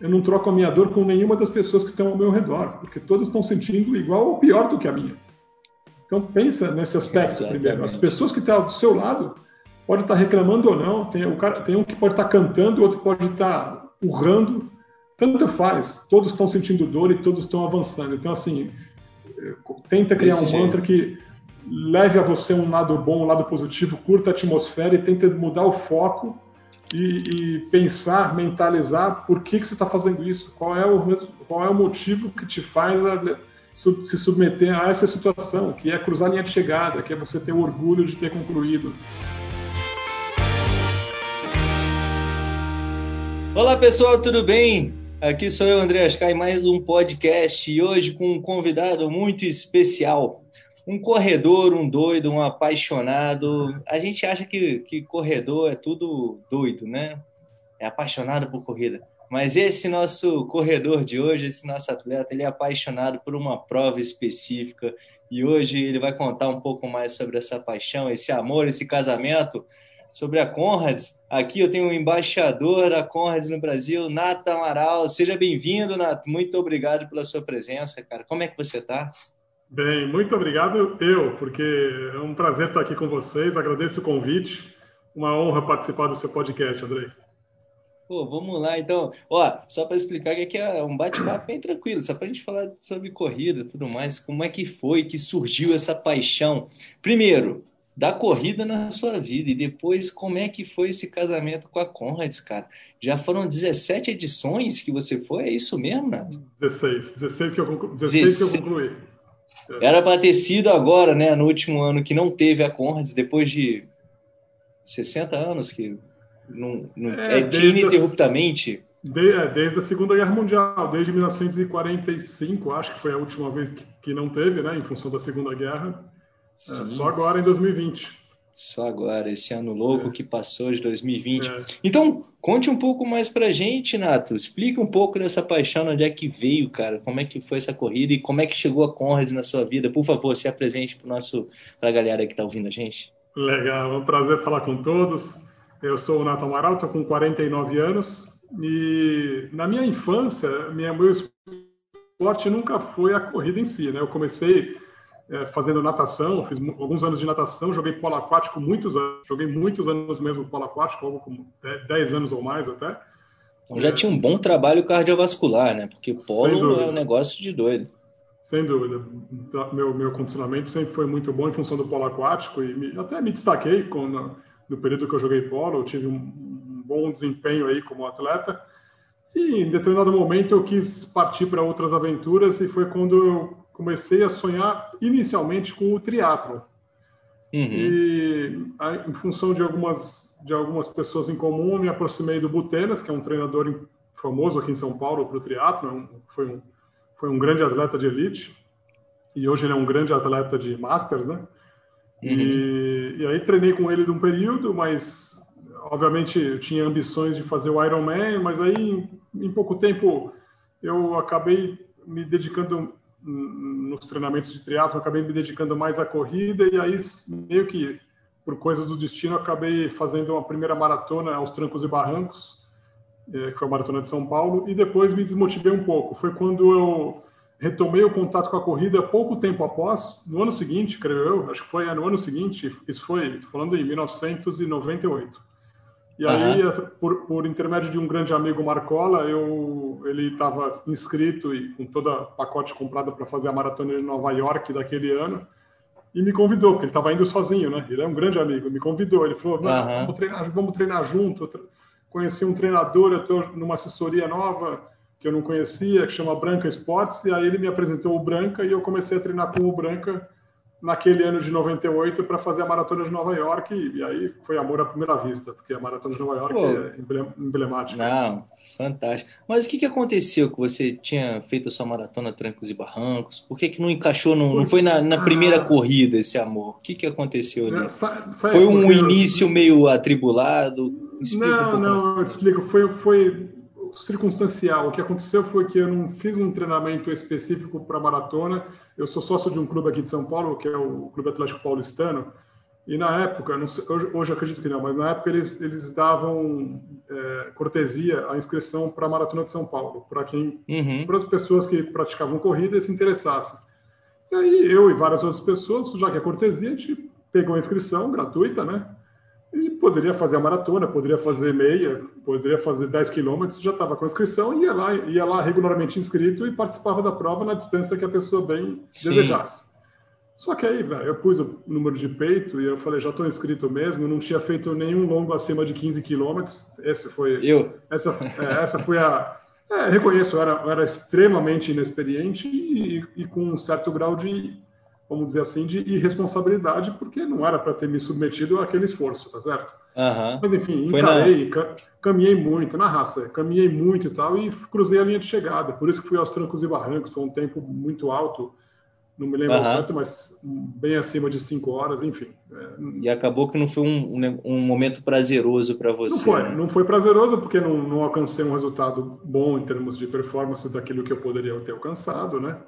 eu não troco a minha dor com nenhuma das pessoas que estão ao meu redor, porque todas estão sentindo igual ou pior do que a minha. Então pensa nesse aspecto Exatamente. primeiro. As pessoas que estão do seu lado pode estar reclamando ou não. Tem, o cara, tem um que pode estar cantando, outro pode estar urrando. Tanto faz. Todos estão sentindo dor e todos estão avançando. Então assim, tenta criar Desse um jeito. mantra que leve a você um lado bom, um lado positivo, curta a atmosfera e tenta mudar o foco e, e pensar, mentalizar por que, que você está fazendo isso, qual é, o, qual é o motivo que te faz a, se submeter a essa situação, que é cruzar a linha de chegada, que é você ter o orgulho de ter concluído. Olá pessoal, tudo bem? Aqui sou eu, André Ascai, mais um podcast e hoje com um convidado muito especial um corredor, um doido, um apaixonado. A gente acha que, que corredor é tudo doido, né? É apaixonado por corrida. Mas esse nosso corredor de hoje, esse nosso atleta, ele é apaixonado por uma prova específica e hoje ele vai contar um pouco mais sobre essa paixão, esse amor, esse casamento, sobre a Conrads. Aqui eu tenho o um embaixador da Conrads no Brasil, Nato Amaral. Seja bem-vindo, Nato. Muito obrigado pela sua presença, cara. Como é que você está? Bem, muito obrigado eu, porque é um prazer estar aqui com vocês. Agradeço o convite. Uma honra participar do seu podcast, Andrei. Pô, vamos lá então. Ó, só para explicar que aqui é um bate-papo bem tranquilo, só para a gente falar sobre corrida e tudo mais. Como é que foi que surgiu essa paixão? Primeiro, da corrida na sua vida e depois como é que foi esse casamento com a Conrads, cara? Já foram 17 edições que você foi, é isso mesmo, Nato? 16, 16 que eu, conclu... 16 16. que eu concluí. Era para ter sido agora, né, no último ano que não teve a Conrads, depois de 60 anos que não, não é, é tinha ininterruptamente. De, é, desde a Segunda Guerra Mundial, desde 1945, acho que foi a última vez que, que não teve, né, em função da Segunda Guerra. É, só agora em 2020. Só agora, esse ano louco é. que passou de 2020. É. Então, conte um pouco mais pra gente, Nato. Explica um pouco dessa paixão, onde é que veio, cara. Como é que foi essa corrida e como é que chegou a Conrads na sua vida. Por favor, se apresente para nosso, pra galera que está ouvindo a gente. Legal, é um prazer falar com todos. Eu sou o Nato Amaral, estou com 49 anos e na minha infância, minha, meu esporte nunca foi a corrida em si, né? Eu comecei é, fazendo natação, fiz alguns anos de natação, joguei polo aquático muitos anos, joguei muitos anos mesmo polo aquático, algo como 10 anos ou mais até. Então já é, tinha um bom trabalho cardiovascular, né? Porque polo é um negócio de doido. Sem dúvida. Meu, meu condicionamento sempre foi muito bom em função do polo aquático e me, até me destaquei com, no, no, período que eu joguei polo, eu tive um, um bom desempenho aí como atleta. E em determinado momento eu quis partir para outras aventuras e foi quando eu comecei a sonhar inicialmente com o triatlo. Uhum. E em função de algumas de algumas pessoas em comum, me aproximei do Butenas, que é um treinador famoso aqui em São Paulo para o triatlo, é foi um foi um grande atleta de elite e hoje ele é um grande atleta de masters, né? Uhum. E, e aí treinei com ele de um período, mas obviamente eu tinha ambições de fazer o Ironman, mas aí em, em pouco tempo eu acabei me dedicando nos treinamentos de triatlo, acabei me dedicando mais à corrida e aí meio que por coisa do destino acabei fazendo uma primeira maratona aos trancos e barrancos, eh, que foi a maratona de São Paulo, e depois me desmotivei um pouco. Foi quando eu retomei o contato com a corrida pouco tempo após, no ano seguinte, creio eu, acho que foi no ano seguinte, isso foi, falando em 1998. E aí, uhum. por, por, intermédio de um grande amigo Marcola, eu, ele estava inscrito e com todo o pacote comprado para fazer a maratona de Nova York daquele ano, e me convidou, porque ele estava indo sozinho, né? Ele é um grande amigo, me convidou. Ele falou: uhum. vamos, treinar, vamos treinar junto. Conheci um treinador, eu estou numa assessoria nova que eu não conhecia, que chama Branca Esportes, e aí ele me apresentou o Branca e eu comecei a treinar com o Branca naquele ano de 98 para fazer a maratona de Nova York e, aí foi amor à primeira vista, porque a maratona de Nova York Pô, é emblemática. Não, fantástico. Mas o que, que aconteceu que você tinha feito a sua maratona trancos e barrancos? Por que, que não encaixou, no, não foi na, na primeira ah, corrida esse amor? O que, que aconteceu? É, foi um início meio atribulado? Explica não, um não, eu explico. Foi, foi circunstancial. O que aconteceu foi que eu não fiz um treinamento específico para maratona. Eu sou sócio de um clube aqui de São Paulo, que é o Clube Atlético Paulistano, E na época, sei, hoje, hoje acredito que não, mas na época eles, eles davam é, cortesia à inscrição para a Maratona de São Paulo, para quem, uhum. para as pessoas que praticavam corrida e se interessassem. E aí eu e várias outras pessoas, já que é cortesia, a gente pegou a inscrição gratuita, né? Poderia fazer a maratona, poderia fazer meia, poderia fazer 10 quilômetros, já estava com inscrição, ia lá, ia lá regularmente inscrito e participava da prova na distância que a pessoa bem Sim. desejasse. Só que aí, velho, eu pus o número de peito e eu falei, já estou inscrito mesmo, não tinha feito nenhum longo acima de 15 quilômetros. Esse foi. Eu? Essa, é, essa foi a. É, reconheço, eu era, eu era extremamente inexperiente e, e com um certo grau de vamos dizer assim, de irresponsabilidade, porque não era para ter me submetido àquele esforço, tá certo? Uhum. Mas enfim, encarei, na... caminhei muito na raça, caminhei muito e tal, e cruzei a linha de chegada. Por isso que fui aos trancos e barrancos, foi um tempo muito alto, não me lembro uhum. certo, mas bem acima de cinco horas, enfim. É... E acabou que não foi um, um momento prazeroso para você. Não foi, né? não foi prazeroso porque não, não alcancei um resultado bom em termos de performance daquilo que eu poderia ter alcançado, né?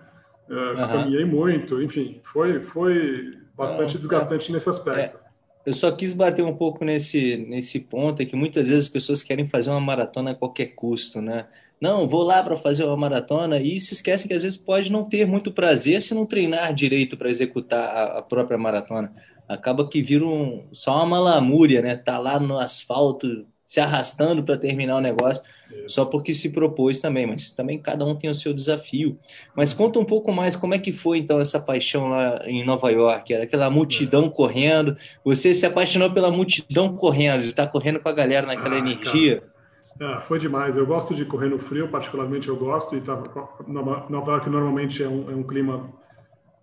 Uhum. caminhei muito, enfim, foi, foi bastante desgastante nesse aspecto. É, eu só quis bater um pouco nesse, nesse ponto, é que muitas vezes as pessoas querem fazer uma maratona a qualquer custo, né? Não, vou lá para fazer uma maratona e se esquecem que às vezes pode não ter muito prazer se não treinar direito para executar a, a, própria maratona. Acaba que vira um, só uma lamúria, né? Tá lá no asfalto se arrastando para terminar o negócio só porque se propôs também, mas também cada um tem o seu desafio. Mas conta um pouco mais como é que foi então essa paixão lá em Nova York, era aquela multidão é. correndo, você se apaixonou pela multidão correndo, de estar correndo com a galera naquela ah, energia. Ah, foi demais. Eu gosto de correr no frio, particularmente eu gosto. E tava, Nova York normalmente é um, é um clima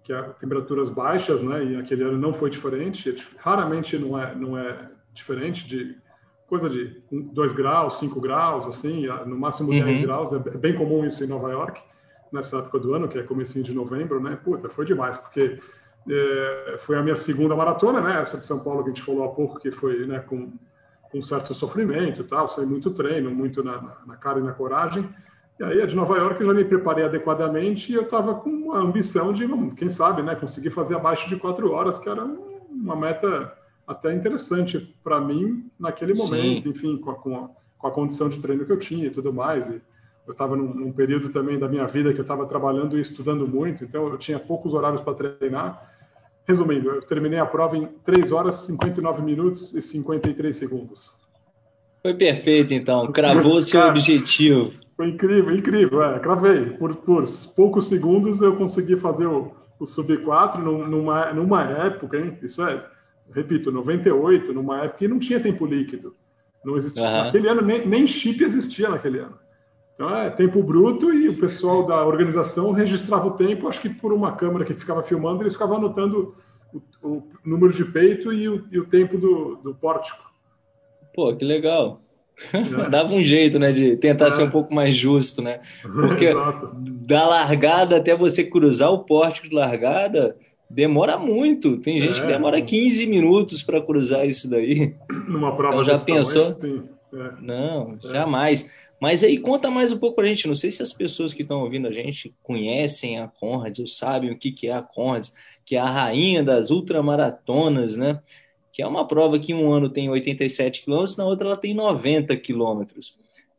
que há temperaturas baixas, né? E aquele ano não foi diferente. Raramente não é, não é diferente de coisa de 2 graus, 5 graus, assim, no máximo 10 uhum. graus. É bem comum isso em Nova York, nessa época do ano, que é comecinho de novembro, né? Puta, foi demais, porque é, foi a minha segunda maratona, né? Essa de São Paulo que a gente falou há pouco, que foi né, com, com certo sofrimento e tal, sem muito treino, muito na, na cara e na coragem. E aí, a de Nova York, eu já me preparei adequadamente e eu estava com uma ambição de, quem sabe, né, conseguir fazer abaixo de quatro horas, que era uma meta até interessante para mim naquele momento, Sim. enfim, com a, com, a, com a, condição de treino que eu tinha e tudo mais. E eu estava num, num, período também da minha vida que eu estava trabalhando e estudando muito, então eu tinha poucos horários para treinar. Resumindo, eu terminei a prova em 3 horas, 59 minutos e 53 segundos. Foi perfeito, então. Cravou seu Cara, objetivo. Foi incrível, incrível. É, cravei. Por, por poucos segundos eu consegui fazer o, o Sub-4 numa, numa época, hein? Isso é repito, 98, numa época que não tinha tempo líquido. Não existia. Uhum. Naquele ano, nem, nem chip existia naquele ano. Então é tempo bruto e o pessoal da organização registrava o tempo, acho que por uma câmera que ficava filmando, eles ficavam anotando o, o número de peito e o, e o tempo do, do, pórtico. Pô, que legal. É. Dava um jeito, né, de tentar é. ser um pouco mais justo, né? Porque da largada até você cruzar o pórtico de largada, demora muito. Tem gente é, que demora 15 minutos para cruzar isso daí. Numa prova então, já pensou? Tamanho, é. Não, é. jamais. Mas aí conta mais um pouco para a gente. Não sei se as pessoas que estão ouvindo a gente conhecem a Conrads ou sabem o que, que é a Conrads, que é a rainha das ultramaratonas, né? Que é uma prova que um ano tem 87 quilômetros, na outra ela tem 90 quilômetros.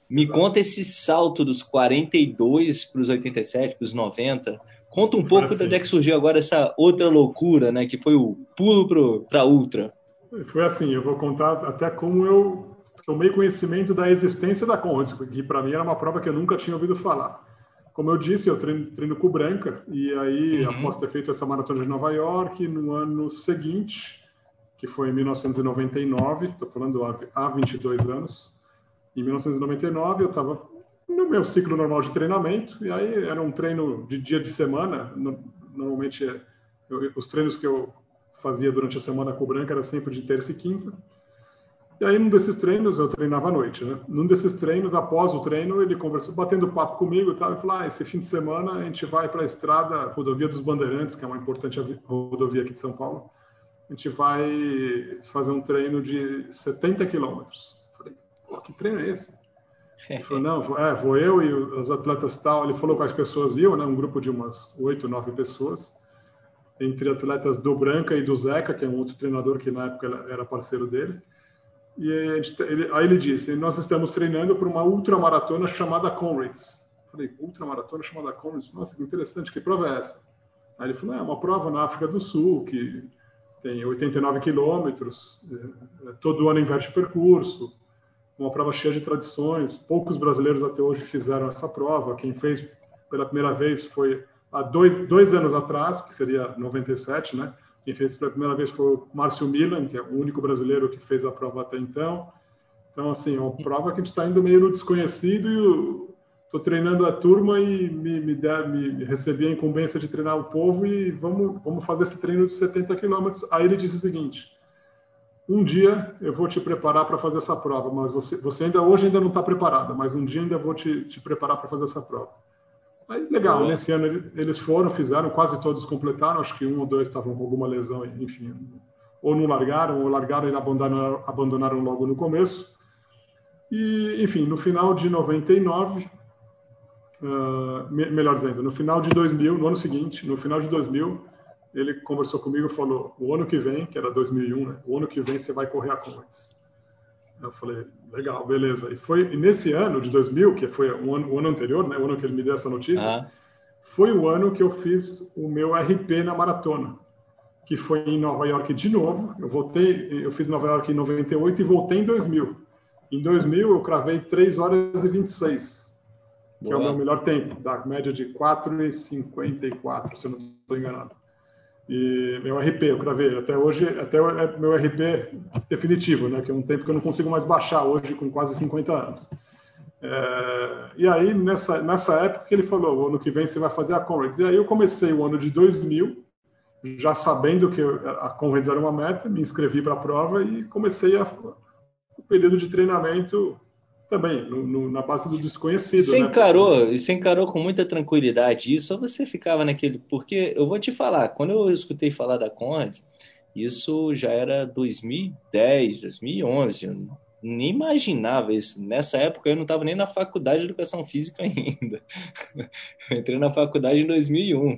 Me conta esse salto dos 42 para os 87, para os 90 Conta um pouco assim. de onde é que surgiu agora essa outra loucura, né? Que foi o pulo para Ultra. Foi assim, eu vou contar até como eu tomei conhecimento da existência da Conrads, que para mim era uma prova que eu nunca tinha ouvido falar. Como eu disse, eu treino, treino com Branca, e aí, uhum. após ter feito essa maratona de Nova York, no ano seguinte, que foi em 1999, estou falando há 22 anos, em 1999 eu estava no meu ciclo normal de treinamento, e aí era um treino de dia de semana, no, normalmente eu, os treinos que eu fazia durante a semana com o Branca era sempre de terça e quinta, e aí num desses treinos eu treinava à noite, né? Num desses treinos, após o treino, ele conversou, batendo papo comigo e tal, e falou, ah, esse fim de semana a gente vai para a estrada, Rodovia dos Bandeirantes, que é uma importante rodovia aqui de São Paulo, a gente vai fazer um treino de 70 quilômetros. Falei, que treino é esse? Ele falou, não, é, vou eu e os atletas tal. Ele falou quais pessoas iam, né? Um grupo de umas oito, nove pessoas. entre atletas do Branca e do Zeca, que é um outro treinador que na época era parceiro dele. E gente, ele, aí ele disse: Nós estamos treinando para uma ultramaratona chamada Comrades. Falei: Ultramaratona chamada Comrades? Nossa, que interessante, que prova é essa? Aí ele falou: É uma prova na África do Sul, que tem 89 quilômetros, é, é, todo ano inverte percurso, uma prova cheia de tradições. Poucos brasileiros até hoje fizeram essa prova. Quem fez pela primeira vez foi há dois, dois anos atrás, que seria 97, né? Quem fez pela primeira vez foi o Márcio Milan, que é o único brasileiro que fez a prova até então. Então, assim, é uma prova que a gente está indo meio no desconhecido e estou treinando a turma e me, me, me, recebi a incumbência de treinar o povo e vamos, vamos fazer esse treino de 70 quilômetros. Aí ele disse o seguinte, um dia eu vou te preparar para fazer essa prova, mas você, você ainda hoje ainda não está preparada, mas um dia ainda vou te, te preparar para fazer essa prova. Aí, legal, uhum. nesse ano eles foram, fizeram, quase todos completaram, acho que um ou dois estavam com alguma lesão, enfim, ou não largaram, ou largaram e abandonaram, abandonaram logo no começo. E, enfim, no final de 99, uh, melhor dizendo, no final de 2000, no ano seguinte, no final de 2000, ele conversou comigo e falou: o ano que vem, que era 2001, né? O ano que vem você vai correr a Conrads. Eu falei, legal, beleza. E foi e nesse ano de 2000, que foi o ano, o ano anterior, né, o ano que ele me deu essa notícia, ah. foi o ano que eu fiz o meu RP na maratona, que foi em Nova York de novo. Eu voltei, eu fiz Nova York em 98 e voltei em 2000. Em 2000 eu cravei 3 horas e 26, que Boa. é o meu melhor tempo, da média de 4,54, se eu não estou enganado. E meu RP, eu gravei até hoje, até é meu RP definitivo, né? Que é um tempo que eu não consigo mais baixar hoje com quase 50 anos. É, e aí, nessa, nessa época que ele falou, ano que vem você vai fazer a Conrads. E aí eu comecei o ano de 2000, já sabendo que a Conrads era uma meta, me inscrevi para a prova e comecei a, o período de treinamento também, no, no, na base do desconhecido. Você né? encarou, você encarou com muita tranquilidade isso, ou você ficava naquele. Porque eu vou te falar, quando eu escutei falar da Conrads, isso já era 2010, 2011. Eu nem imaginava isso. Nessa época eu não estava nem na faculdade de educação física ainda. entrei na faculdade em 2001.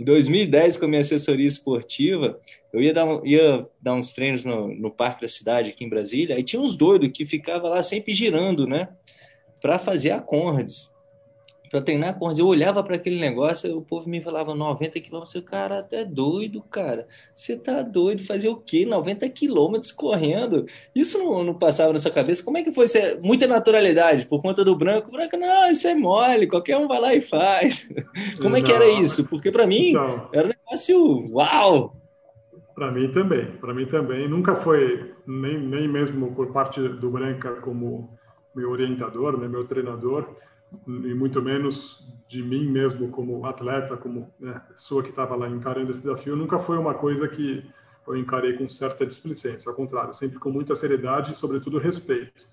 Em 2010, com a minha assessoria esportiva, eu ia dar, ia dar uns treinos no, no Parque da Cidade, aqui em Brasília, aí tinha uns doidos que ficavam lá sempre girando, né? Para fazer a Conrads para treinar corrida. Eu olhava para aquele negócio, o povo me falava 90 quilômetros. Eu, cara, até doido, cara. Você tá doido? Fazer o quê? 90 quilômetros correndo? Isso não, não, passava na sua cabeça? Como é que foi? Você, muita naturalidade por conta do branco. O branco, não, isso é mole, qualquer um vai lá e faz. Como é que era isso? Porque para mim então, era um negócio uau! Para mim também, para mim também. Nunca foi, nem, nem mesmo por parte do Branca como meu orientador, né, meu treinador e muito menos de mim mesmo como atleta, como né, pessoa que estava lá encarando esse desafio, nunca foi uma coisa que eu encarei com certa displicência, ao contrário, sempre com muita seriedade e, sobretudo, respeito.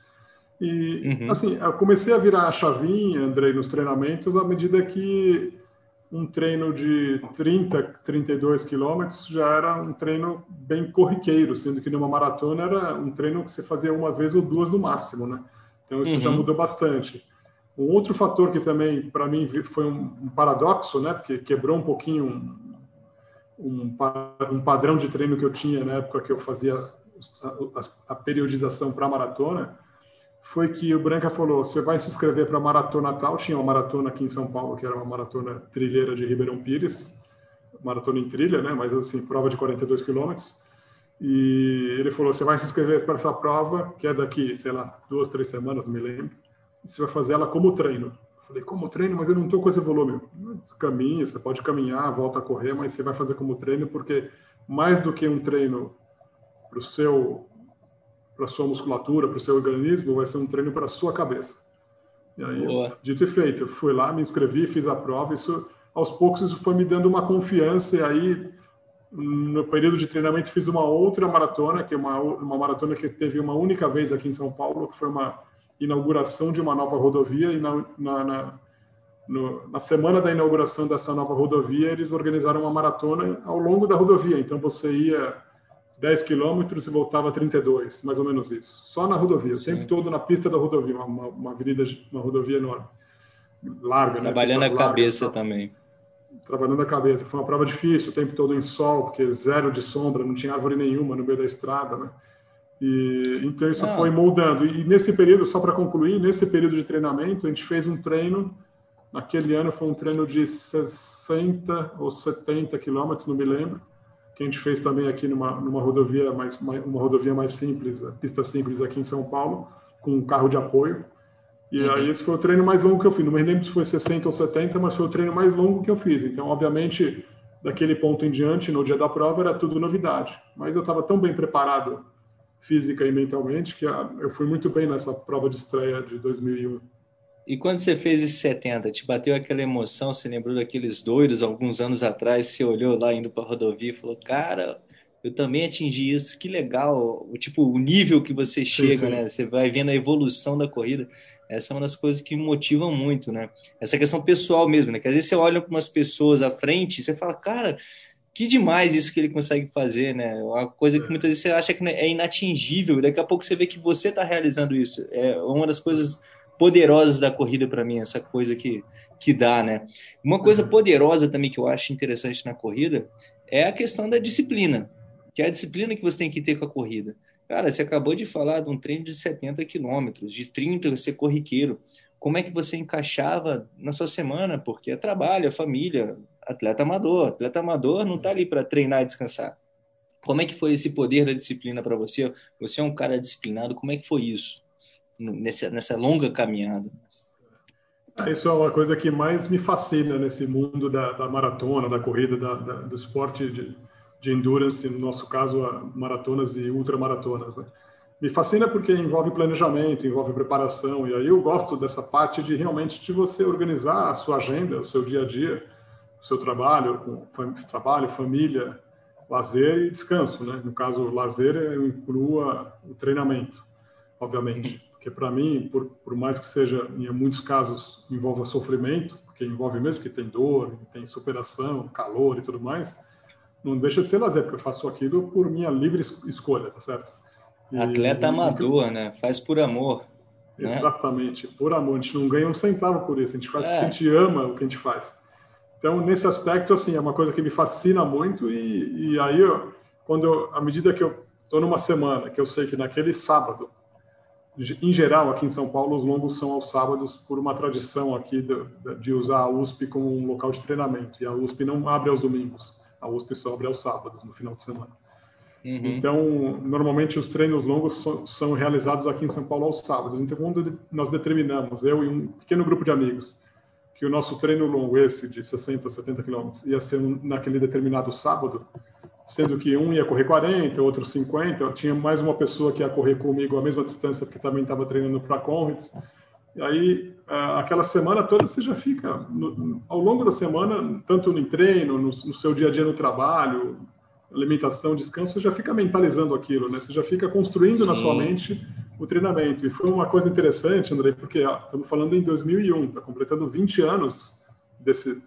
E, uhum. assim, eu comecei a virar a chavinha, Andrei, nos treinamentos, à medida que um treino de 30, 32 quilômetros já era um treino bem corriqueiro, sendo que numa maratona era um treino que você fazia uma vez ou duas no máximo, né? Então isso uhum. já mudou bastante. Um outro fator que também, para mim, foi um, paradoxo, né? Porque quebrou um pouquinho um, um, um, padrão de treino que eu tinha na época que eu fazia a, a periodização para maratona, foi que o Branca falou: você vai se inscrever para a maratona tal. Tinha uma maratona aqui em São Paulo, que era uma maratona trilheira de Ribeirão Pires, maratona em trilha, né? Mas assim, prova de 42 quilômetros. E ele falou: você vai se inscrever para essa prova, que é daqui, sei lá, duas, três semanas, não me lembro você vai fazer ela como treino. Falei, como treino? Mas eu não estou com esse volume. Caminha, você pode caminhar, volta a correr, mas você vai fazer como treino, porque mais do que um treino para o seu para sua musculatura, para o seu organismo, vai ser um treino para a sua cabeça. E aí, Boa. dito e feito, fui lá, me inscrevi, fiz a prova, isso aos poucos isso foi me dando uma confiança e aí no período de treinamento fiz uma outra maratona, que é uma, uma maratona que teve uma única vez aqui em São Paulo, que foi uma inauguração de uma nova rodovia e na, na, na, no, na, semana da inauguração dessa nova rodovia eles organizaram uma maratona ao longo da rodovia. Então você ia 10 quilômetros e voltava 32, mais ou menos isso. Só na rodovia, Sim. o tempo todo na pista da rodovia, uma, uma, avenida, uma rodovia enorme, larga, né? Trabalhando a cabeça também. trabalhando a cabeça. Foi uma prova difícil, o tempo todo em sol, porque zero de sombra, não tinha árvore nenhuma no meio da estrada, né? E, então isso ah. foi moldando. E nesse período, só para concluir, nesse período de treinamento, a gente fez um treino. Naquele ano foi um treino de 60 ou 70 quilômetros, não me lembro, que a gente fez também aqui numa, numa rodovia mais uma rodovia mais simples, pista simples aqui em São Paulo, com um carro de apoio. E uhum. aí esse foi o treino mais longo que eu fiz. Não me lembro se foi 60 ou 70, mas foi o treino mais longo que eu fiz. Então, obviamente, daquele ponto em diante, no dia da prova, era tudo novidade. Mas eu estava tão bem preparado física e mentalmente que eu fui muito bem nessa prova de estreia de 2001. E quando você fez esse 70, te bateu aquela emoção? Você lembrou daqueles doidos alguns anos atrás? Você olhou lá indo para a rodovia e falou: Cara, eu também atingi isso, que legal. O tipo, o nível que você chega, sim, sim. né? Você vai vendo a evolução da corrida. Essa é uma das coisas que me motivam muito, né? Essa questão pessoal mesmo, né? Que às vezes você olha para umas pessoas à frente e você fala, cara, que demais isso que ele consegue fazer, né? Uma coisa que muitas vezes você acha que é inatingível, e daqui a pouco você vê que você está realizando isso. É uma das coisas poderosas da corrida para mim, essa coisa que, que dá, né? Uma coisa uhum. poderosa também que eu acho interessante na corrida é a questão da disciplina, que é a disciplina que você tem que ter com a corrida. Cara, você acabou de falar de um treino de 70 quilômetros, de 30 você corriqueiro. Como é que você encaixava na sua semana? Porque é trabalho, é família, atleta amador. Atleta amador não está ali para treinar e descansar. Como é que foi esse poder da disciplina para você? Você é um cara disciplinado, como é que foi isso nessa, nessa longa caminhada? Ah, isso é uma coisa que mais me fascina nesse mundo da, da maratona, da corrida, da, da, do esporte de, de endurance, no nosso caso, maratonas e ultramaratonas. Né? Me fascina porque envolve planejamento, envolve preparação, e aí eu gosto dessa parte de realmente de você organizar a sua agenda, o seu dia a dia, seu trabalho, trabalho, família, lazer e descanso, né? No caso, lazer eu inclua o treinamento, obviamente, porque para mim, por, por mais que seja, em muitos casos, envolva sofrimento, porque envolve mesmo que tem dor, tem superação, calor e tudo mais, não deixa de ser lazer, porque eu faço aquilo por minha livre escolha, tá certo? E, Atleta amador, né? Faz por amor. Né? Exatamente, né? por amor. A gente não ganha um centavo por isso, a gente faz é. porque a gente ama o que a gente faz. Então, nesse aspecto, assim, é uma coisa que me fascina muito e, e aí, eu, quando eu, à medida que eu estou numa semana, que eu sei que naquele sábado, em geral, aqui em São Paulo, os longos são aos sábados por uma tradição aqui de, de usar a USP como um local de treinamento. E a USP não abre aos domingos. A USP só abre aos sábados, no final de semana. Uhum. Então, normalmente os treinos longos são realizados aqui em São Paulo aos sábados. Então, quando nós determinamos, eu e um pequeno grupo de amigos, que o nosso treino longo, esse de 60, 70 quilômetros, ia ser naquele determinado sábado, sendo que um ia correr 40, outro 50, tinha mais uma pessoa que ia correr comigo a mesma distância, porque também estava treinando para Conrads. E aí, aquela semana toda, você já fica, no, ao longo da semana, tanto no treino, no, no, seu dia a dia no trabalho, alimentação, descanso, você já fica mentalizando aquilo, né? Você já fica construindo Sim. na sua mente o treinamento. E foi uma coisa interessante, André, porque ó, estamos falando em 2001, está completando 20 anos desse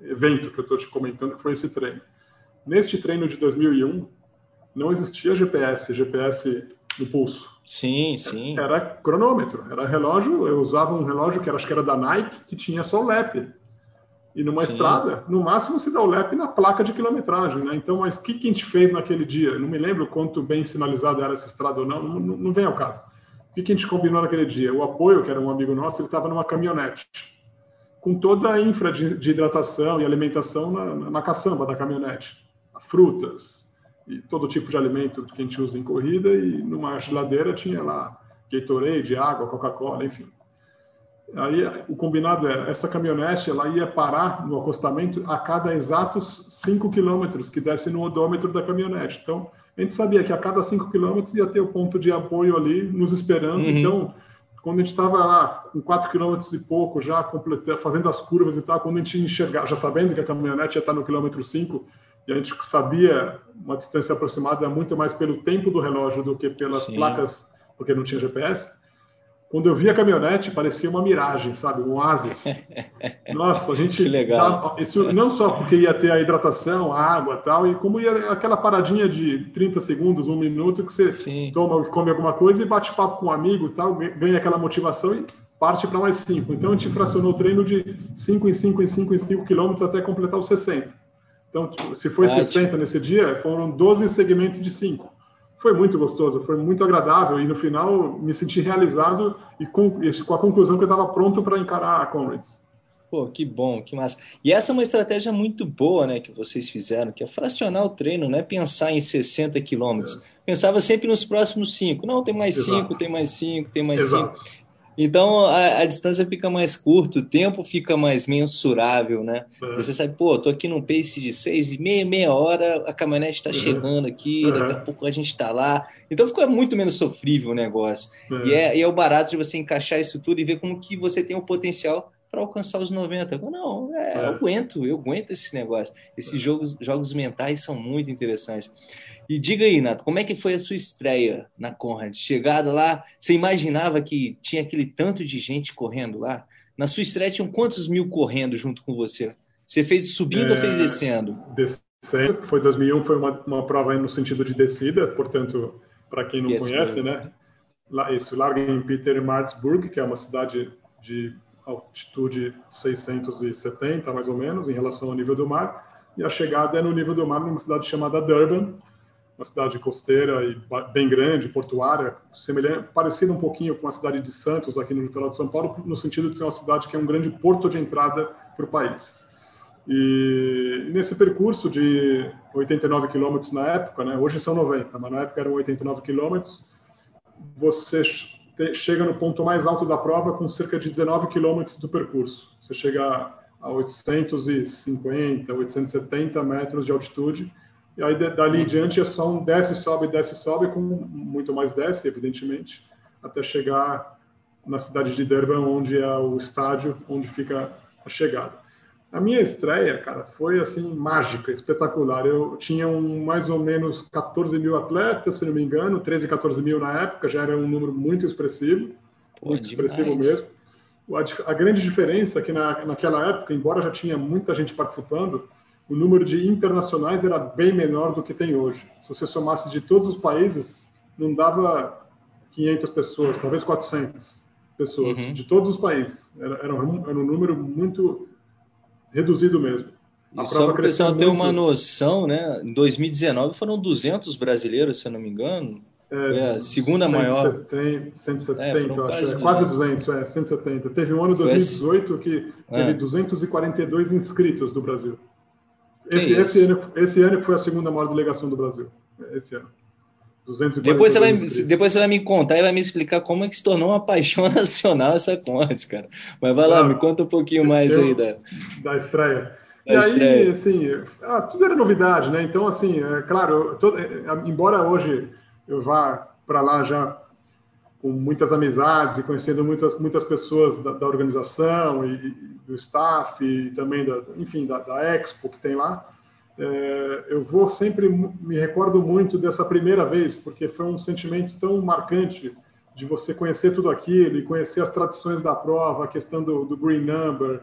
evento que eu estou te comentando, que foi esse treino. Neste treino de 2001, não existia GPS, GPS no pulso. Sim, sim. Era cronômetro, era relógio. Eu usava um relógio que era, acho que era da Nike, que tinha só o lap. E numa sim. estrada, no máximo você dá o lap na placa de quilometragem, né? Então, mas o que, que a gente fez naquele dia? Não me lembro quanto bem sinalizada era essa estrada ou não, não, não vem ao caso. O que, a gente combinou naquele dia? O apoio, que era um amigo nosso, ele estava numa caminhonete, com toda a infra de, de hidratação e alimentação na, na caçamba da caminhonete. Frutas, e todo tipo de alimento que a gente usa em corrida e numa geladeira tinha lá Gatorade, água, Coca-Cola, enfim. Aí o combinado era, essa caminhonete ela ia parar no acostamento a cada exatos 5 quilômetros que desce no odômetro da caminhonete. Então, a gente sabia que a cada 5 quilômetros ia ter o ponto de apoio ali nos esperando. Uhum. Então, quando a gente estava lá com 4 quilômetros e pouco, já completando, fazendo as curvas e tal, quando a gente enxergava, já sabendo que a caminhonete ia estar no quilômetro 5, e a gente sabia uma distância aproximada muito mais pelo tempo do relógio do que pelas Sim. placas, porque não tinha GPS. Quando eu vi a caminhonete, parecia uma miragem, sabe? Um oásis. Nossa, a gente. Que legal. isso não só porque ia ter a hidratação, a água tal, e como ia aquela paradinha de 30 segundos, um minuto, que você Sim. toma, come alguma coisa e bate papo com um amigo tal, ganha aquela motivação e parte para mais 5. Então a gente fracionou o treino de 5 em 5 em 5 em 5 quilômetros até completar os 60. Então, se foi Ótimo. 60 nesse dia, foram 12 segmentos de 5. Foi muito gostoso, foi muito agradável e no final me senti realizado e com, com a conclusão que eu estava pronto para encarar a Comrades. Pô, que bom, que massa. E essa é uma estratégia muito boa, né, que vocês fizeram, que é fracionar o treino, não é pensar em 60 quilômetros. É. Pensava sempre nos próximos cinco. Não, tem mais Exato. cinco, tem mais cinco, tem mais Exato. cinco. Então a, a, distância fica mais curta, o tempo fica mais mensurável, né? Uhum. Você sabe, pô, tô aqui num pace de seis e meia, meia hora, a caminhonete está uhum. chegando aqui, uhum. daqui a pouco a gente está lá. Então fica muito menos sofrível o negócio. E, é, e é o barato de você encaixar isso tudo e ver como que você tem o potencial para alcançar os 90. Não, é, é. eu aguento, eu aguento esse negócio. Esses jogos, jogos mentais são muito interessantes. E diga aí, Nato, como é que foi a sua estreia na Conrad? Chegada lá, você imaginava que tinha aquele tanto de gente correndo lá? Na sua estreia tinham quantos mil correndo junto com você? Você fez subindo é, ou fez descendo? Descendo, foi 2001, foi uma, uma prova no sentido de descida, portanto, para quem não yes, conhece, né? Isso, larga em Peter Martinsburg, que é uma cidade de altitude 670, mais ou menos, em relação ao nível do mar, e a chegada é no nível do mar numa cidade chamada Durban, uma cidade costeira e bem grande, portuária, semelhante, parecida um pouquinho com a cidade de Santos, aqui no litoral de São Paulo, no sentido de ser uma cidade que é um grande porto de entrada para o país. E nesse percurso de 89 quilômetros na época, né, hoje são 90, mas na época eram 89 quilômetros, você chega no ponto mais alto da prova com cerca de 19 quilômetros do percurso. Você chega a 850, 870 metros de altitude e aí dali em diante é só um desce, sobe, desce, sobe, com muito mais desce, evidentemente, até chegar na cidade de Durban, onde é o estádio, onde fica a chegada. A minha estreia, cara, foi assim mágica, espetacular. Eu tinha um, mais ou menos 14 mil atletas, se não me engano, 13, 14 mil na época, já era um número muito expressivo, Pô, muito demais. expressivo mesmo. A, a, grande diferença é que na, naquela época, embora já tinha muita gente participando, o número de internacionais era bem menor do que tem hoje. Se você somasse de todos os países, não dava 500 pessoas, talvez 400 pessoas, uhum. de todos os países. Era, era, um, era um número muito reduzido mesmo. A só para o pessoal ter uma noção, né? Em 2019 foram 200 200 se eu não me engano. É, é a segunda 170, maior. 170, é, acho. Quase, é, quase 200, é, 170. Teve um ano 2018 que teve é. 242 inscritos do Brasil. Esse, esse, ano, esse ano foi a segunda maior delegação do Brasil. Esse ano. Depois você, vai, depois você vai me contar e vai me explicar como é que se tornou uma paixão nacional essa Contes, cara. Mas vai lá, ah, me conta um pouquinho mais aí da, da estreia. Da e estreia. aí, assim, ah, tudo era novidade, né? Então, assim, é claro, todo, é, embora hoje eu vá para lá já com muitas amizades e conhecendo muitas, muitas pessoas da, da organização e, e, do staff e também, da, enfim, da, da Expo que tem lá. É, eu vou sempre me recordo muito dessa primeira vez porque foi um sentimento tão marcante de você conhecer tudo aquilo e conhecer as tradições da prova, a questão do, do green number,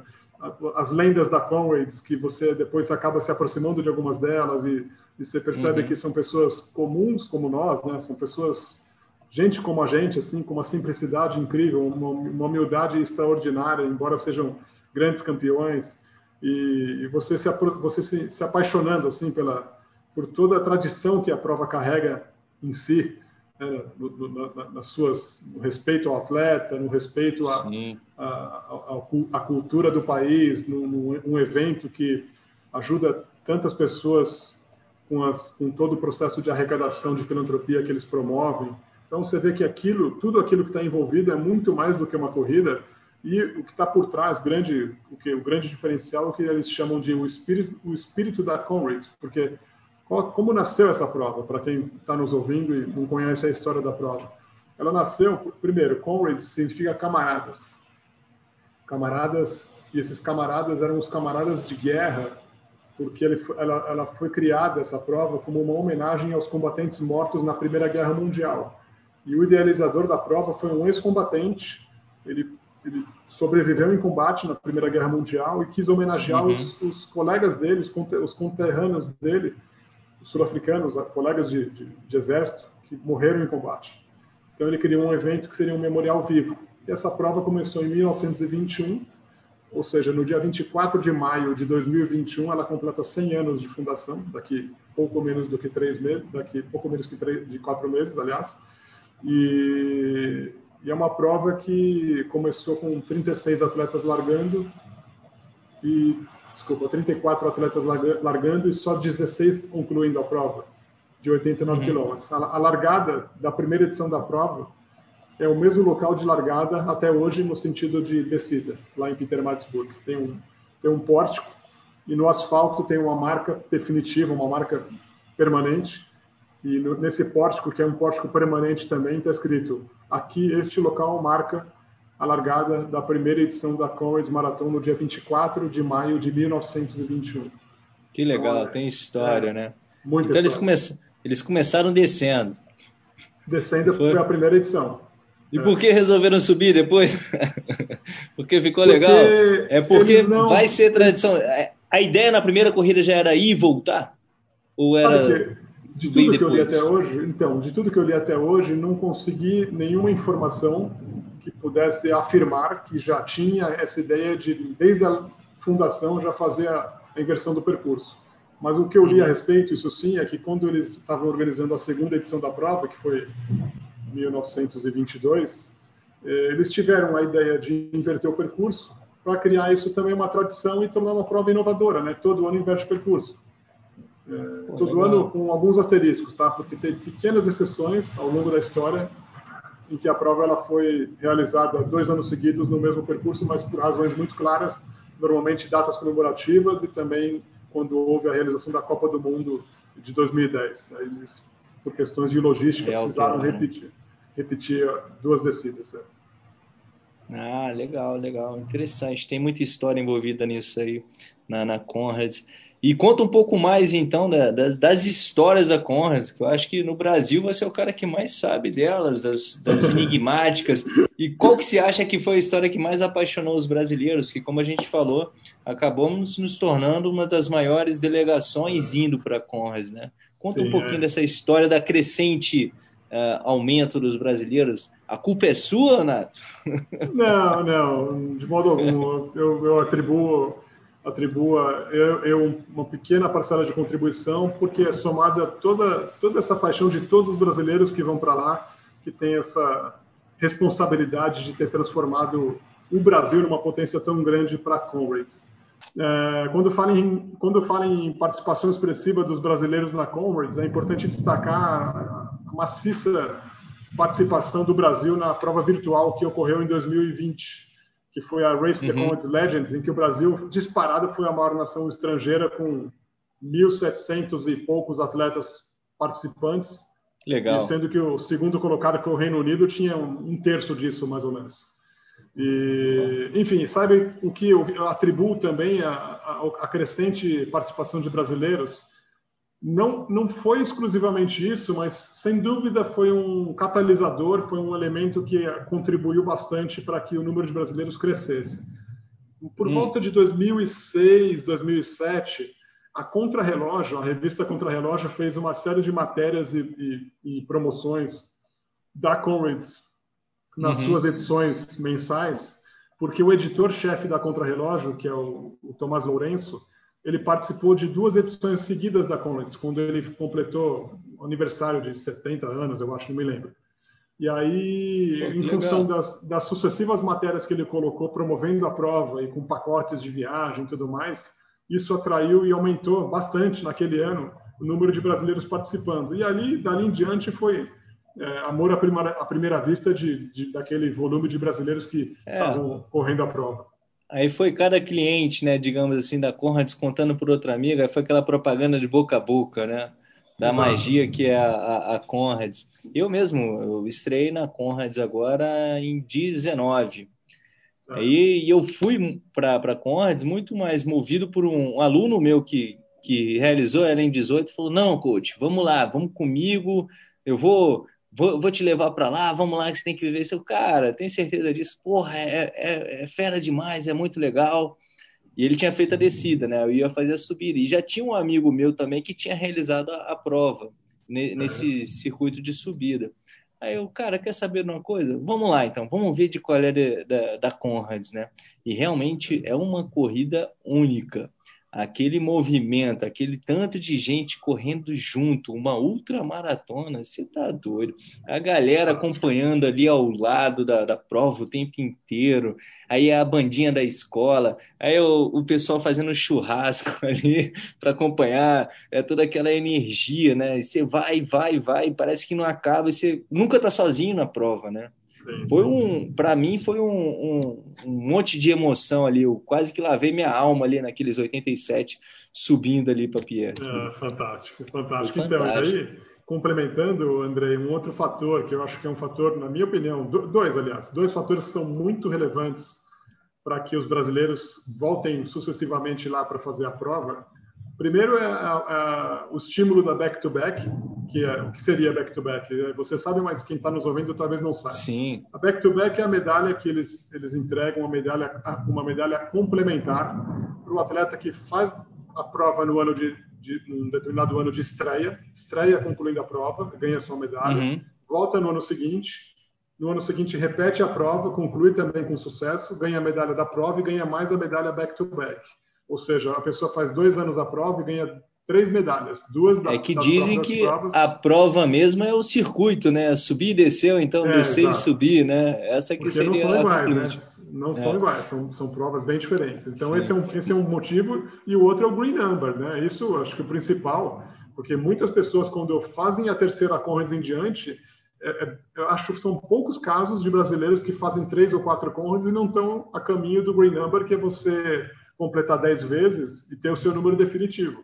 as lendas da Conrads que você depois acaba se aproximando de algumas delas e, e você percebe uhum. que são pessoas comuns como nós, né? São pessoas gente como a gente, assim, com uma simplicidade incrível, uma, uma humildade extraordinária, embora sejam grandes campeões, e, e você, se, você se, se, apaixonando, assim, pela, por toda a tradição que a prova carrega em si, né, no, no, na, nas suas, no respeito ao atleta, no respeito à cultura do país, num, num evento que ajuda tantas pessoas com, as, com todo o processo de arrecadação de filantropia que eles promovem, então você vê que aquilo, tudo aquilo que está envolvido é muito mais do que uma corrida e o que está por trás, grande, o que o grande diferencial é o que eles chamam de o espírito, o espírito da Conrads, porque qual, como nasceu essa prova? Para quem está nos ouvindo e não conhece a história da prova, ela nasceu primeiro, Conrads significa camaradas, camaradas e esses camaradas eram os camaradas de guerra porque ele, ela, ela foi criada essa prova como uma homenagem aos combatentes mortos na Primeira Guerra Mundial. E o idealizador da prova foi um ex-combatente. Ele, ele, sobreviveu em combate na Primeira Guerra Mundial e quis homenagear uhum. os, os, colegas dele, os, os conterrâneos dele, os sul-africanos, colegas de, de, de exército, que morreram em combate. Então ele criou um evento que seria um memorial vivo. E essa prova começou em 1921, ou seja, no dia 24 de maio de 2021, ela completa 100 anos de fundação, daqui pouco menos do que três meses, daqui pouco menos que três, de quatro meses, aliás. E, e é uma prova que começou com 36 atletas largando e desculpa, 34 atletas largando e só 16 concluindo a prova de 89 uhum. quilômetros. A largada da primeira edição da prova é o mesmo local de largada até hoje no sentido de descida, lá em Pietermaritzburg. Tem um, tem um pórtico e no asfalto tem uma marca definitiva, uma marca permanente. E no, nesse pórtico, que é um pórtico permanente também, está escrito: aqui, este local marca a largada da primeira edição da Comrades Marathon no dia 24 de maio de 1921. Que legal, então, tem história, é, né? Muita então história. Eles, come... eles começaram descendo. Descendo foi, foi a primeira edição. E é. por que resolveram subir depois? porque ficou porque legal? É porque não... vai ser tradição. A ideia na primeira corrida já era ir e voltar? Ou era. De tudo que eu li até hoje, então, de tudo que eu li até hoje, não consegui nenhuma informação que pudesse afirmar que já tinha essa ideia de, desde a fundação, já fazer a inversão do percurso. Mas o que eu li a respeito, isso sim, é que quando eles estavam organizando a segunda edição da prova, que foi 1922, eh, eles tiveram a ideia de inverter o percurso para criar isso também uma tradição e tornar uma prova inovadora, né? Todo ano inverte o percurso. É, todo legal. ano com alguns asteriscos, tá? Porque tem pequenas exceções ao longo da história em que a prova ela foi realizada dois anos seguidos no mesmo percurso, mas por razões muito claras, normalmente datas comemorativas e também quando houve a realização da Copa do Mundo de 2010. Eles, por questões de logística, é precisaram né? repetir, repetir duas descidas. É. Ah, legal, legal, interessante. Tem muita história envolvida nisso aí na, na Conrads. E conta um pouco mais, então, da, da, das histórias da Conrads, que eu acho que no Brasil você é o cara que mais sabe delas, das, das enigmáticas. E qual que você acha que foi a história que mais apaixonou os brasileiros? Que, como a gente falou, acabamos nos tornando uma das maiores delegações indo para a Conrads, né? Conta Sim, um pouquinho é. dessa história da crescente uh, aumento dos brasileiros. A culpa é sua, Nato? Não, não, de modo algum. Eu, eu atribuo atribua eu, eu, uma pequena parcela de contribuição, porque é somada toda, toda essa paixão de todos os brasileiros que vão para lá, que tem essa responsabilidade de ter transformado o Brasil numa potência tão grande para a Comrades. É, quando falo em quando falo em participação expressiva dos brasileiros na Comrades, é importante destacar a maciça participação do Brasil na prova virtual que ocorreu em 2020 que foi a Race the uhum. Legends, em que o Brasil, disparado, foi a maior nação estrangeira com 1.700 e poucos atletas participantes. Legal. E sendo que o segundo colocado, que foi o Reino Unido, tinha um, um terço disso, mais ou menos. E, enfim, sabe o que eu atribuo também a, a, a crescente participação de brasileiros? Não, não foi exclusivamente isso, mas sem dúvida foi um catalisador, foi um elemento que contribuiu bastante para que o número de brasileiros crescesse. Por hum. volta de 2006, 2007, a Contrarrelógio, a revista Contrarrelógio, fez uma série de matérias e, e, e promoções da Comrades nas uhum. suas edições mensais, porque o editor-chefe da Contrarrelógio, que é o, o Tomás Lourenço, ele participou de duas edições seguidas da Comets, quando ele completou o aniversário de 70 anos, eu acho, não me lembro. E aí, em legal. função das, das, sucessivas matérias que ele colocou promovendo a prova e com pacotes de viagem e tudo mais, isso atraiu e aumentou bastante naquele ano o número de brasileiros participando. E ali, dali em diante, foi é, amor à primeira, à primeira vista de, de, daquele volume de brasileiros que é. estavam correndo a prova. Aí foi cada cliente, né, digamos assim, da Conrads contando por outra amiga, foi aquela propaganda de boca a boca, né? Da Exato. magia que é a, a, a Conrads. Eu mesmo, eu estrei na Conrads agora em 19. É. Aí eu fui para a Conrads muito mais movido por um, um aluno meu que, que realizou ela em 18 falou: Não, coach, vamos lá, vamos comigo, eu vou vou, vou te levar para lá, vamos lá que você tem que viver. Seu cara, tem certeza disso? Porra, é, é, é, fera demais, é muito legal. E ele tinha feito a descida, né? Eu ia fazer a subida. E já tinha um amigo meu também que tinha realizado a, a prova nesse circuito de subida. Aí eu, cara, quer saber de uma coisa? Vamos lá, então, vamos ver de qual é de, da, da Conrads, né? E realmente é uma corrida única aquele movimento, aquele tanto de gente correndo junto, uma ultramaratona, você tá doido. A galera acompanhando ali ao lado da, da prova o tempo inteiro, aí a bandinha da escola, aí o, o pessoal fazendo churrasco ali para acompanhar, é toda aquela energia, né? Você vai, vai, vai, parece que não acaba, você nunca tá sozinho na prova, né? Foi um, para mim, foi um, um, um, monte de emoção ali. Eu quase que lavei minha alma ali naqueles 87 subindo ali para Pierre. É, fantástico, fantástico. Então, aí, complementando, André, um outro fator que eu acho que é um fator, na minha opinião, dois, aliás, dois fatores que são muito relevantes para que os brasileiros voltem sucessivamente lá para fazer a prova Primeiro é a, a, o estímulo da back-to-back, -back, que é o que seria back-to-back. -back? Você sabe, mas quem está nos ouvindo talvez não saiba. Sim. A back-to-back -back é a medalha que eles, eles entregam, uma medalha, uma medalha complementar para o atleta que faz a prova no ano de, de um determinado ano de estreia, estreia concluindo a prova, ganha sua medalha, uhum. volta no ano seguinte, no ano seguinte repete a prova, conclui também com sucesso, ganha a medalha da prova e ganha mais a medalha back-to-back. -back. Ou seja, a pessoa faz dois anos a prova e ganha três medalhas, duas da É que dizem que provas. a prova mesmo é o circuito, né? Subir e descer, então é, descer exato. e subir, né? Essa que Porque seria não são iguais, né? Não é. são iguais, são, são provas bem diferentes. Então esse é, um, esse é um motivo e o outro é o green number, né? Isso acho que é o principal, porque muitas pessoas quando fazem a terceira Conrads em diante, é, é, eu acho que são poucos casos de brasileiros que fazem três ou quatro Conrads e não estão a caminho do green number, que é você completar 10 vezes e ter o seu número definitivo.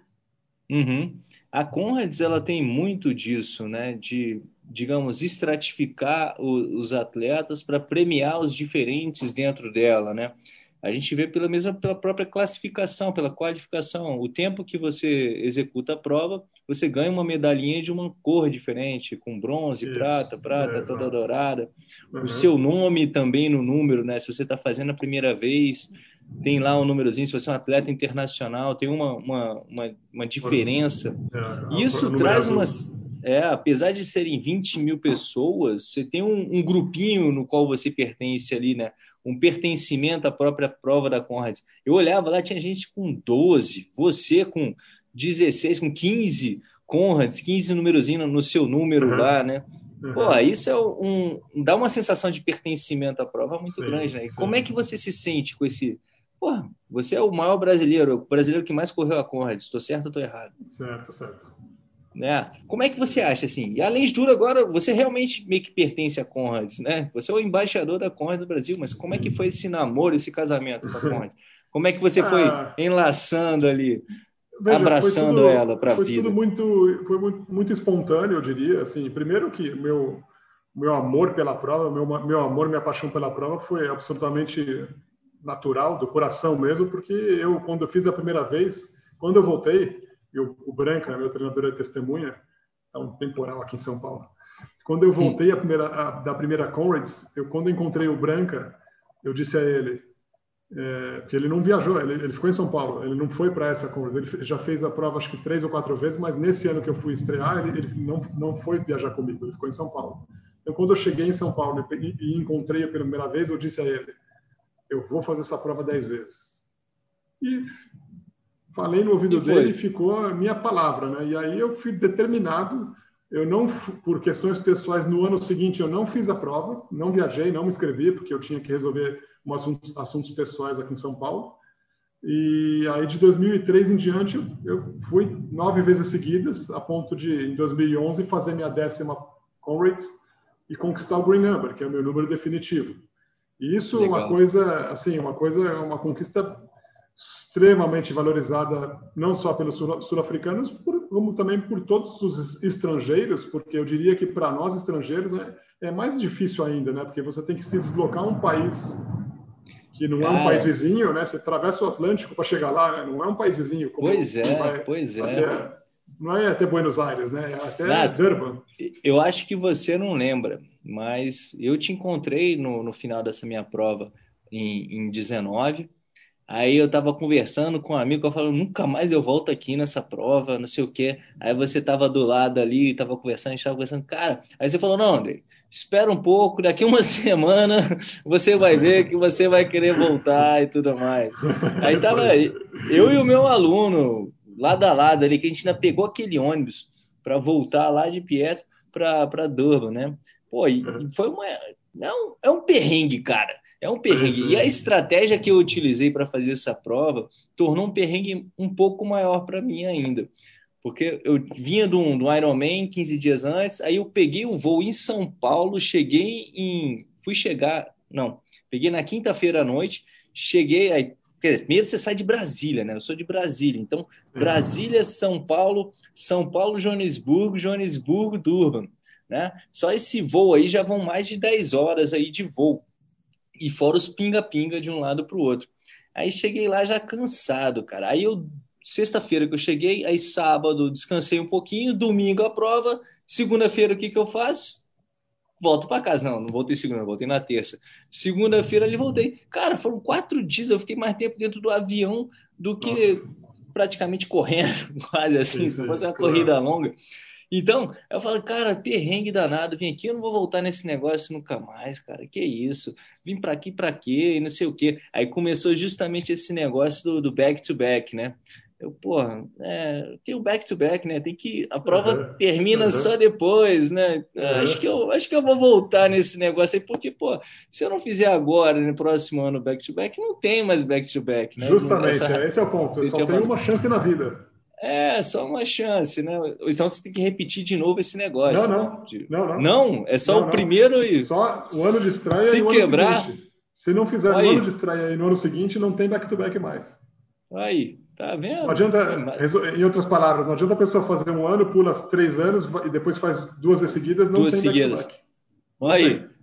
Uhum. A Conrads ela tem muito disso, né? De, digamos, estratificar o, os atletas para premiar os diferentes dentro dela, né? A gente vê pela mesma pela própria classificação, pela qualificação. O tempo que você executa a prova, você ganha uma medalhinha de uma cor diferente, com bronze, Isso. prata, prata, é, toda dourada. Uhum. O seu nome também no número, né? Se você está fazendo a primeira vez, tem lá um númerozinho, se você é um atleta internacional, tem uma, uma, uma, uma diferença. É, Isso traz umas. É, apesar de serem 20 mil pessoas, você tem um, um, grupinho no qual você pertence ali, né? Um pertencimento à própria prova da Conrad. Eu olhava lá, tinha gente com 12, você com 16, com 15 Conrads, 15 númerozinho no seu número uhum. lá, né? Uhum. Pô, isso é um, dá uma sensação de pertencimento à prova muito sim, grande, né? Sim. Como é que você se sente com esse, Porra, você é o maior brasileiro, o brasileiro que mais correu a Conrad. Estou certo ou estou errado? Certo, certo. Né? Como é que você acha assim? E além de tudo, agora você realmente meio que pertence a Conrad, né? Você é o embaixador da Conrad do Brasil, mas como é que foi esse namoro, esse casamento com a Conrad? Como é que você foi ah, enlaçando ali, veja, abraçando tudo, ela para a vida? Foi tudo muito, foi muito, muito espontâneo, eu diria. Assim, primeiro que meu meu amor pela prova, meu meu amor, minha paixão pela prova foi absolutamente natural, do coração mesmo, porque eu, quando eu fiz a primeira vez, quando eu voltei, eu, o Branca, meu treinador é testemunha, é um temporal aqui em São Paulo. Quando eu voltei a primeira, a, da primeira Conrads, eu, quando encontrei o Branca, eu disse a ele, é, porque ele não viajou, ele, ele, ficou em São Paulo, ele não foi para essa Conrads, ele já fez a prova acho que três ou quatro vezes, mas nesse ano que eu fui estrear, ele, ele não, não foi viajar comigo, ele ficou em São Paulo. Então, quando eu cheguei em São Paulo e, e encontrei a primeira vez, eu disse a ele, eu vou fazer essa prova dez vezes. E falei no ouvido e dele e ficou a minha palavra, né? E aí eu fui determinado. Eu não, por questões pessoais, no ano seguinte eu não fiz a prova, não viajei, não me inscrevi, porque eu tinha que resolver um assuntos, assuntos pessoais aqui em São Paulo. E aí de 2003 em diante eu fui nove vezes seguidas, a ponto de em 2011 fazer minha décima Conrads e conquistar o Green Number, que é o meu número definitivo. E isso é uma coisa, assim, uma coisa, é uma conquista extremamente valorizada não só pelos sul-africanos, como também por todos os estrangeiros, porque eu diria que para nós estrangeiros é, é, mais difícil ainda, né? Porque você tem que se deslocar um país que não é um país vizinho, né? Você atravessa o Atlântico para chegar lá, né? não é um país vizinho. pois é, pois é. Não é até Buenos Aires, né? É até Exato. Durban. Eu acho que você não lembra, mas eu te encontrei no, no final dessa minha prova em, em 19. Aí eu tava conversando com um amigo, eu falo, nunca mais eu volto aqui nessa prova, não sei o quê. Aí você tava do lado ali, tava conversando, a gente tava conversando, cara. Aí você falou, não, André, espera um pouco, daqui uma semana você vai ver que você vai querer voltar e tudo mais. Aí tava eu e o meu aluno, lado a lado ali, que a gente ainda pegou aquele ônibus para voltar lá de Pietro para Durban, né? Pô, e foi uma. É um, é um perrengue, cara. É um perrengue. E a estratégia que eu utilizei para fazer essa prova tornou um perrengue um pouco maior para mim ainda. Porque eu vinha do, do Ironman 15 dias antes, aí eu peguei o voo em São Paulo, cheguei em. Fui chegar. Não, peguei na quinta-feira à noite, cheguei. Aí, quer dizer, primeiro você sai de Brasília, né? Eu sou de Brasília. Então, uhum. Brasília, São Paulo, São Paulo, Joanesburgo, Joanesburgo, Durban. Né? Só esse voo aí já vão mais de 10 horas aí de voo e fora os pinga-pinga de um lado para o outro. Aí cheguei lá já cansado, cara. Aí eu, sexta-feira que eu cheguei, aí sábado descansei um pouquinho, domingo a prova, segunda-feira o que que eu faço? Volto para casa. Não, não voltei segunda, voltei na terça. Segunda-feira ali voltei. Cara, foram quatro dias, eu fiquei mais tempo dentro do avião do que Nossa. praticamente correndo, quase assim, sim, se não fosse uma claro. corrida longa. Então, eu falo, cara, perrengue danado, vim aqui, eu não vou voltar nesse negócio nunca mais, cara, que isso? Vim para aqui para quê? E não sei o quê. Aí começou justamente esse negócio do back-to-back, -back, né? Eu, pô, é, tem o back-to-back, né? Tem que. A prova uhum, termina uhum. só depois, né? Uhum. Acho, que eu, acho que eu vou voltar nesse negócio aí, porque, pô, se eu não fizer agora, no próximo ano, back-to-back, não tem mais back-to-back, né? Justamente, Essa... esse é o ponto. Só tem uma chance na vida. É, só uma chance, né? Então você tem que repetir de novo esse negócio. Não, não. De... Não, não. não, é só não, o primeiro e. Só o ano de estreia se e o quebrar... ano seguinte. Se não fizer o ano de estreia e no ano seguinte, não tem back-to-back -back mais. Aí, tá vendo? Não adianta, em outras palavras, não adianta a pessoa fazer um ano, pula três anos e depois faz duas seguidas, não duas tem seguidas. back-to-back. -back. Aí.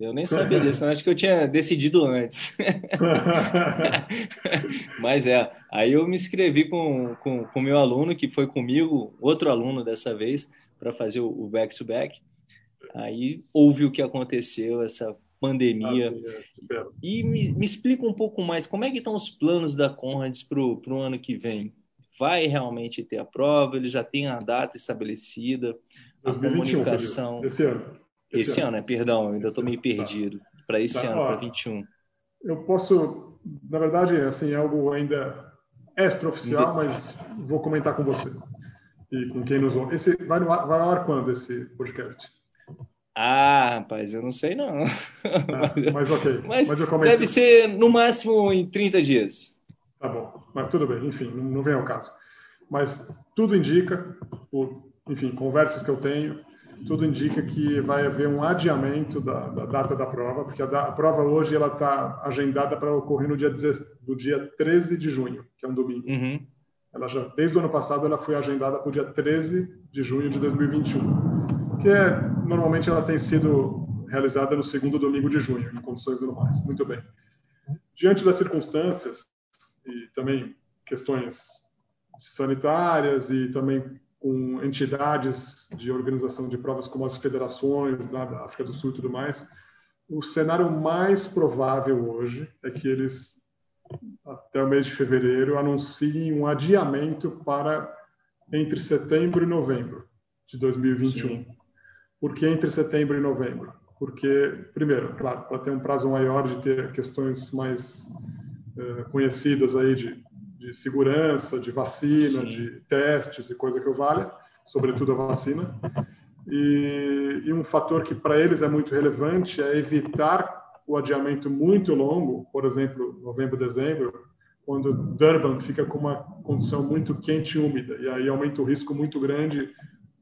Eu nem sabia disso, acho que eu tinha decidido antes. Mas é, aí eu me inscrevi com o com, com meu aluno, que foi comigo, outro aluno dessa vez, para fazer o back-to-back. -back. Aí houve o que aconteceu, essa pandemia. Ah, sim, é. E me, me, explica um pouco mais, como é que estão os planos da Conrads para o ano que vem? Vai realmente ter a prova? Ele já tem a data estabelecida? 2021, a comunicação... Esse ano. Esse, esse ano, né? Perdão, eu ainda estou meio perdido. Tá. Para esse tá. ano, para 21. Eu posso, na verdade, assim, é algo ainda extraoficial, mas vou comentar com você e com quem nos ouve. Esse vai, no ar, vai ao ar quando esse podcast? Ah, rapaz, eu não sei não. Ah, mas ok. Mas, mas eu comento. Deve ser no máximo em 30 dias. Tá bom, mas tudo bem, enfim, não vem ao caso. Mas tudo indica, por, enfim, conversas que eu tenho, tudo indica que vai haver um adiamento da, da data da prova, porque a, da, a prova hoje ela está agendada para ocorrer no dia, do dia 13 de junho, que é um domingo. Uhum. Ela já, desde o ano passado, ela foi agendada para o dia 13 de junho de 2021, que é, normalmente ela tem sido realizada no segundo domingo de junho, em condições normais. Muito bem. Diante das circunstâncias e também questões sanitárias e também com entidades de organização de provas como as federações da África do Sul e tudo mais, o cenário mais provável hoje é que eles, até o mês de fevereiro, anunciem um adiamento para entre setembro e novembro de 2021. Sim. Por que entre setembro e novembro? Porque, primeiro, claro, para ter um prazo maior de ter questões mais uh, conhecidas aí de de segurança, de vacina, Sim. de testes e coisa que eu valha, sobretudo a vacina. E, e um fator que para eles é muito relevante é evitar o adiamento muito longo, por exemplo, novembro, dezembro, quando Durban fica com uma condição muito quente e úmida, e aí aumenta o risco muito grande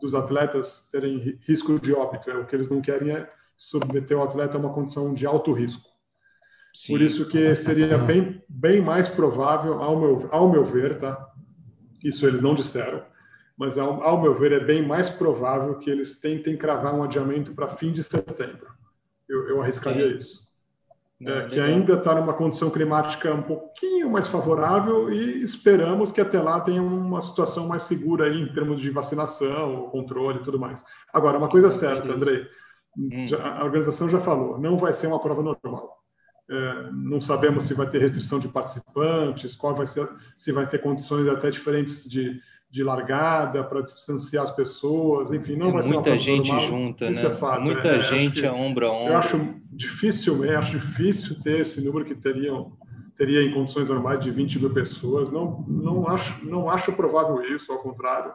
dos atletas terem risco de óbito. É, o que eles não querem é submeter o atleta a uma condição de alto risco. Sim. Por isso que seria bem, bem mais provável, ao meu, ao meu ver, tá? Isso eles não disseram, mas ao, ao meu ver é bem mais provável que eles tentem cravar um adiamento para fim de setembro. Eu, eu arriscaria isso. Não, é, que ainda está numa condição climática um pouquinho mais favorável e esperamos que até lá tenha uma situação mais segura aí em termos de vacinação, controle e tudo mais. Agora, uma coisa certa, Andrei, hum. a organização já falou, não vai ser uma prova normal é, não sabemos se vai ter restrição de participantes, qual vai ser, se vai ter condições até diferentes de, de largada para distanciar as pessoas, enfim, não é vai ser muita gente normal. junta, Isso né? É fato, muita é, gente a ombro a ombro. Eu acho difícil, eu acho difícil ter esse número que teriam teria em condições normais de 20 mil pessoas. Não, não acho, não acho provável isso. Ao contrário,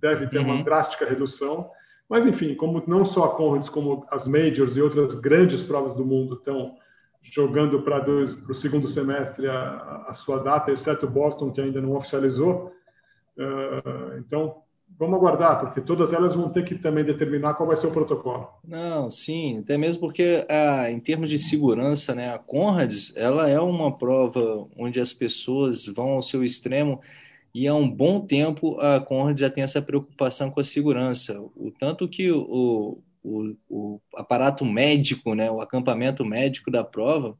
deve ter uhum. uma drástica redução. Mas enfim, como não só a Conrads, como as majors e outras grandes provas do mundo estão jogando para o segundo semestre a, a, sua data, exceto Boston, que ainda não oficializou. Uh, então, vamos aguardar, porque todas elas vão ter que também determinar qual vai ser o protocolo. Não, sim, até mesmo porque ah, em termos de segurança, né, a Conrads, ela é uma prova onde as pessoas vão ao seu extremo e há um bom tempo a Conrads já tem essa preocupação com a segurança, o tanto que o, o, o aparato médico, né, o acampamento médico da prova,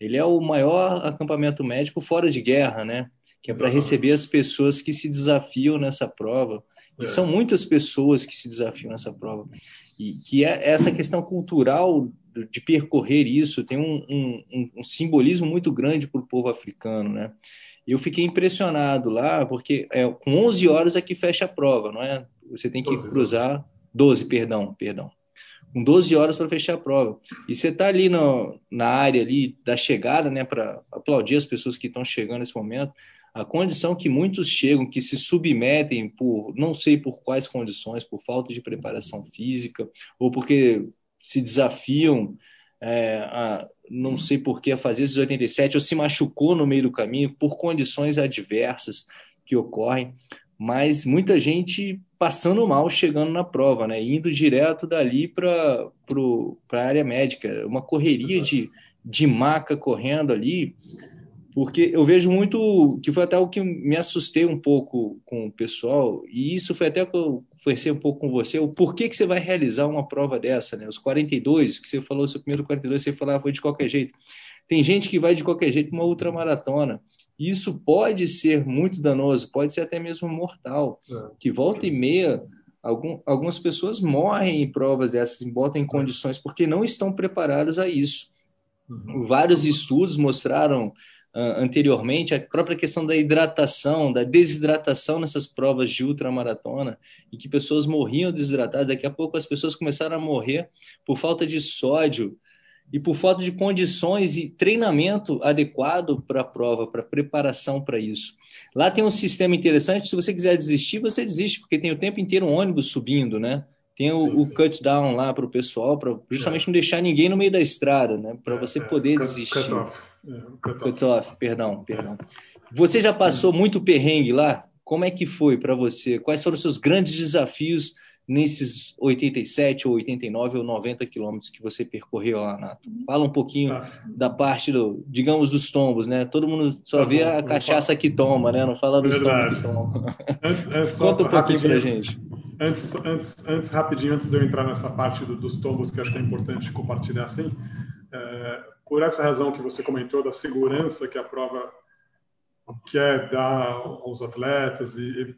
ele é o maior acampamento médico fora de guerra, né? Que é para receber as pessoas que se desafiam nessa prova. E é. são muitas pessoas que se desafiam nessa prova. E que é essa questão cultural de percorrer isso tem um, um, um simbolismo muito grande para o povo africano, né? Eu fiquei impressionado lá, porque é, com 11 horas é que fecha a prova, não é? Você tem que 12, cruzar 12, perdão, perdão. Com 12 horas para fechar a prova. E você está ali no, na área ali da chegada, né, para aplaudir as pessoas que estão chegando nesse momento a condição que muitos chegam, que se submetem por não sei por quais condições, por falta de preparação física, ou porque se desafiam é, a não sei por que a fazer esses 87, ou se machucou no meio do caminho por condições adversas que ocorrem, mas muita gente passando mal chegando na prova, né? indo direto dali para a área médica, uma correria de, de maca correndo ali, porque eu vejo muito, que foi até o que me assustei um pouco com o pessoal, e isso foi até que eu conversei um pouco com você, o porquê que você vai realizar uma prova dessa, né? Os 42, que você falou, seu primeiro 42, você falava, foi de qualquer jeito. Tem gente que vai de qualquer jeito uma ultramaratona. Isso pode ser muito danoso, pode ser até mesmo mortal, é. que volta e meia algum, algumas pessoas morrem em provas dessas, botam em condições porque não estão preparados a isso. Uhum. Vários estudos mostraram anteriormente, a própria questão da hidratação, da desidratação nessas provas de ultramaratona, e que pessoas morriam desidratadas, daqui a pouco as pessoas começaram a morrer por falta de sódio e por falta de condições e treinamento adequado para a prova, para preparação para isso. Lá tem um sistema interessante, se você quiser desistir, você desiste, porque tem o tempo inteiro um ônibus subindo, né? Tem o, sim, sim. o cut down lá para o pessoal, para justamente é. não deixar ninguém no meio da estrada, né? Para é, você é, poder desistir. Cut off. É, cut off, perdão, perdão. Você já passou muito perrengue lá? Como é que foi para você? Quais foram os seus grandes desafios nesses 87 ou 89 ou 90 quilômetros que você percorreu lá, Nato? Fala um pouquinho ah. da parte do, digamos, dos tombos, né? Todo mundo só tá vê bom, a cachaça que toma, né? Não fala dos tombos que toma. Antes, é Conta um pouquinho pra gente. Antes, antes, antes, rapidinho, antes de eu entrar nessa parte do, dos tombos, que acho que é importante compartilhar assim, é, por essa razão que você comentou, da segurança que a prova quer dar aos atletas e,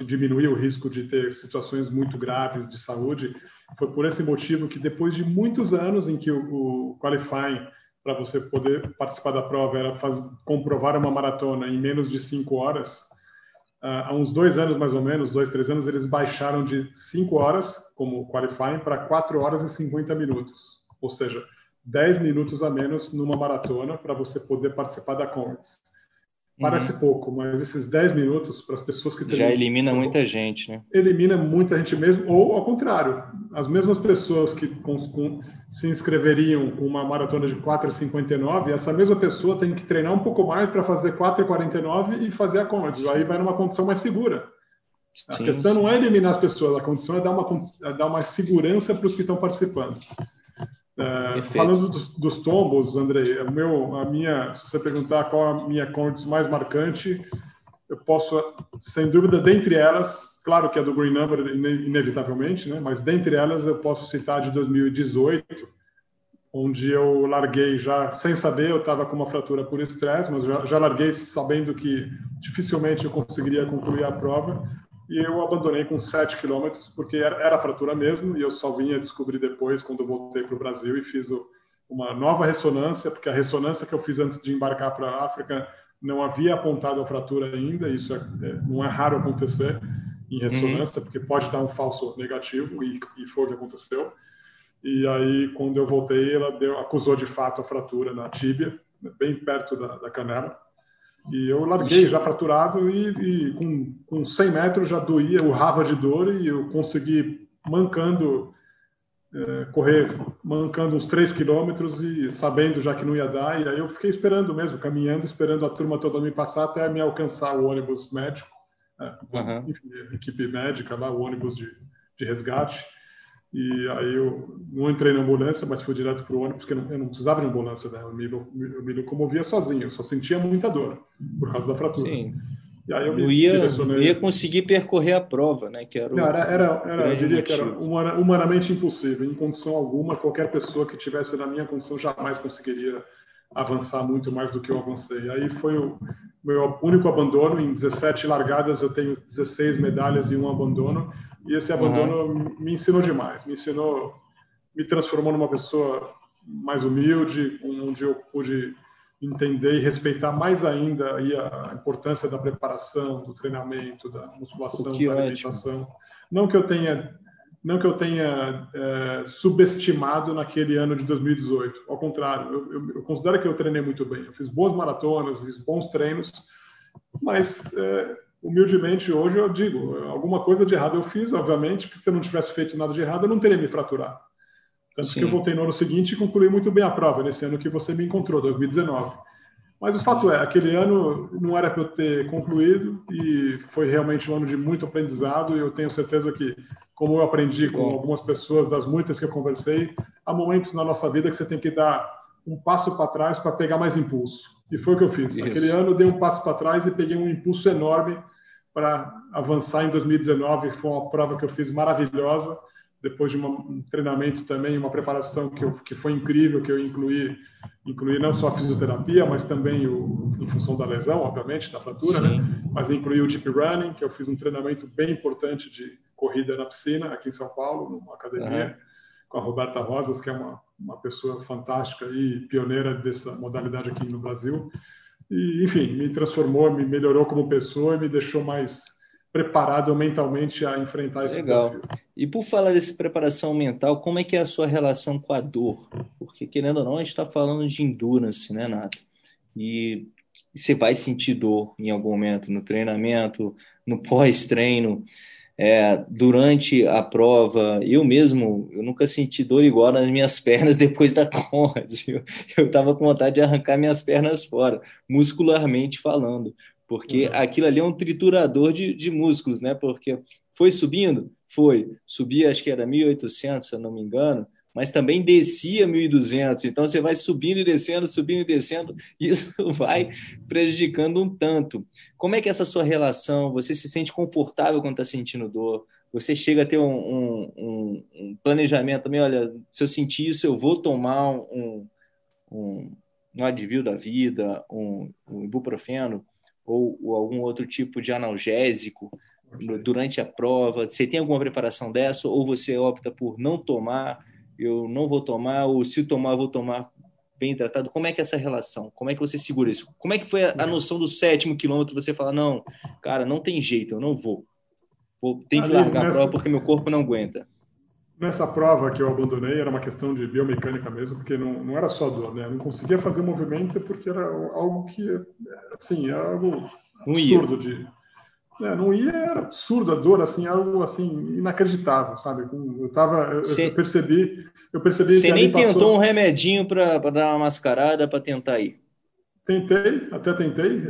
e diminuir o risco de ter situações muito graves de saúde, foi por esse motivo que depois de muitos anos em que o, o qualifying para você poder participar da prova era faz, comprovar uma maratona em menos de cinco horas, há uns dois anos mais ou menos, dois, três anos, eles baixaram de cinco horas como qualifying para quatro horas e 50 minutos. Ou seja, 10 minutos a menos numa maratona para você poder participar da Comets. Parece uhum. pouco, mas esses 10 minutos para as pessoas que Já elimina muita gente, né? Elimina muita gente mesmo, ou ao contrário, as mesmas pessoas que com, com, se inscreveriam com uma maratona de 4,59, essa mesma pessoa tem que treinar um pouco mais para fazer 4,49 e fazer a Comets. Aí vai numa condição mais segura. A sim, questão sim. não é eliminar as pessoas, a condição é dar uma, é dar uma segurança para os que estão participando. É, falando dos, dos, tombos, Andrei, o meu, a minha, se você perguntar qual a minha conte mais marcante, eu posso, sem dúvida, dentre elas, claro que é do Green Number, inevitavelmente, né? mas dentre elas eu posso citar de 2018, onde eu larguei já sem saber, eu estava com uma fratura por estresse, mas já, já larguei sabendo que dificilmente eu conseguiria concluir a prova e eu abandonei com 7 quilômetros, porque era, era fratura mesmo, e eu só vinha descobrir depois, quando voltei para o Brasil e fiz o, uma nova ressonância, porque a ressonância que eu fiz antes de embarcar para a África não havia apontado a fratura ainda, isso é, é, não é raro acontecer em ressonância, uhum. porque pode dar um falso negativo, e, e, foi o que aconteceu. E aí, quando eu voltei, ela deu, acusou de fato a fratura na tíbia, bem perto da, da canela. E eu larguei já fraturado e, e, com, com 100 metros já doía, urrava de dor e eu consegui, mancando, é, correr, mancando uns 3 quilômetros e sabendo já que não ia dar. E aí eu fiquei esperando mesmo, caminhando, esperando a turma toda me passar até me alcançar o ônibus médico, é, uhum. enfim, equipe médica lá, o ônibus de, de resgate. E aí eu não entrei na ambulância, mas fui direto para o ônibus, porque eu não, eu não precisava de ambulância, né? Eu me, eu me locomovia sozinho, eu só sentia muita dor por causa da fratura. Sim. E aí eu não ia, não ia conseguir percorrer a prova, né? Que era, o, era, era, era eu diria motivo. que era humanamente impossível. Em condição alguma, qualquer pessoa que tivesse na minha condição jamais conseguiria avançar muito mais do que eu avancei. Aí foi o meu único abandono. Em 17 largadas eu tenho 16 medalhas e um abandono. E esse abandono uhum. me ensinou demais, me ensinou, me transformou numa pessoa mais humilde, onde eu pude entender e respeitar mais ainda a importância da preparação, do treinamento, da musculação, da alimentação. Ótimo. Não que eu tenha não que eu tenha é, subestimado naquele ano de 2018. Ao contrário, eu, eu, eu, considero que eu treinei muito bem. Eu fiz boas maratonas, fiz bons treinos, mas é, humildemente, hoje eu digo, alguma coisa de errado eu fiz, obviamente, porque se eu não tivesse feito nada de errado, eu não teria me fraturado. Tanto Sim. que eu voltei no ano seguinte e concluí muito bem a prova, nesse ano que você me encontrou, 2019. Mas o fato é, aquele ano não era para eu ter concluído e foi realmente um ano de muito aprendizado e eu tenho certeza que, como eu aprendi com algumas pessoas, das muitas que eu conversei, há momentos na nossa vida que você tem que dar um passo para trás para pegar mais impulso. E foi o que eu fiz. Isso. Aquele ano eu dei um passo para trás e peguei um impulso enorme para avançar em 2019. Foi uma prova que eu fiz maravilhosa, depois de um treinamento também, uma preparação que, eu, que foi incrível, que eu incluí, incluí não só a fisioterapia, mas também o, em função da lesão, obviamente, da fratura, né? mas incluí o deep running, que eu fiz um treinamento bem importante de corrida na piscina, aqui em São Paulo, numa academia, uhum. Com a Roberta Rosas, que é uma uma pessoa fantástica e pioneira dessa modalidade aqui no Brasil. E, enfim, me transformou, me melhorou como pessoa e me deixou mais preparado mentalmente a enfrentar esse Legal. desafio. E por falar dessa preparação mental, como é que é a sua relação com a dor? Porque, querendo ou não, a gente está falando de endurance, né, Nato? E você vai sentir dor em algum momento no treinamento, no pós-treino é, durante a prova, eu mesmo, eu nunca senti dor igual nas minhas pernas depois da Conrads. Eu estava com vontade de arrancar minhas pernas fora, muscularmente falando, porque uhum. aquilo ali é um triturador de, de músculos, né? Porque foi subindo? Foi. Subia, acho que era 1.800, se eu não me engano, mas também descia 1.200. Então você vai subindo e descendo, subindo e descendo, e isso vai prejudicando um tanto. Como é que é essa sua relação? Você se sente confortável quando está sentindo dor? Você chega a ter um, um, um, um, planejamento também, olha, se eu sentir isso, eu vou tomar um, um, um advil da vida, um, um ibuprofeno ou, ou algum outro tipo de analgésico durante a prova? Você tem alguma preparação dessa ou você opta por não tomar? Eu não vou tomar, ou se tomar, vou tomar bem tratado. Como é que é essa relação? Como é que você segura isso? Como é que foi a, a noção do sétimo quilômetro? Você fala, não, cara, não tem jeito, eu não vou. vou tem que largar nessa, a prova porque meu corpo não aguenta. Nessa prova que eu abandonei, era uma questão de biomecânica mesmo, porque não, não era só dor, né? Eu não conseguia fazer movimento porque era algo que, assim, era algo absurdo de é, não ia, era absurdo, a dor, assim, algo assim, inacreditável, sabe? Eu tava, eu, Cê... eu percebi, eu percebi Você nem tentou passou... um remedinho para dar uma mascarada para tentar ir? Tentei, até tentei.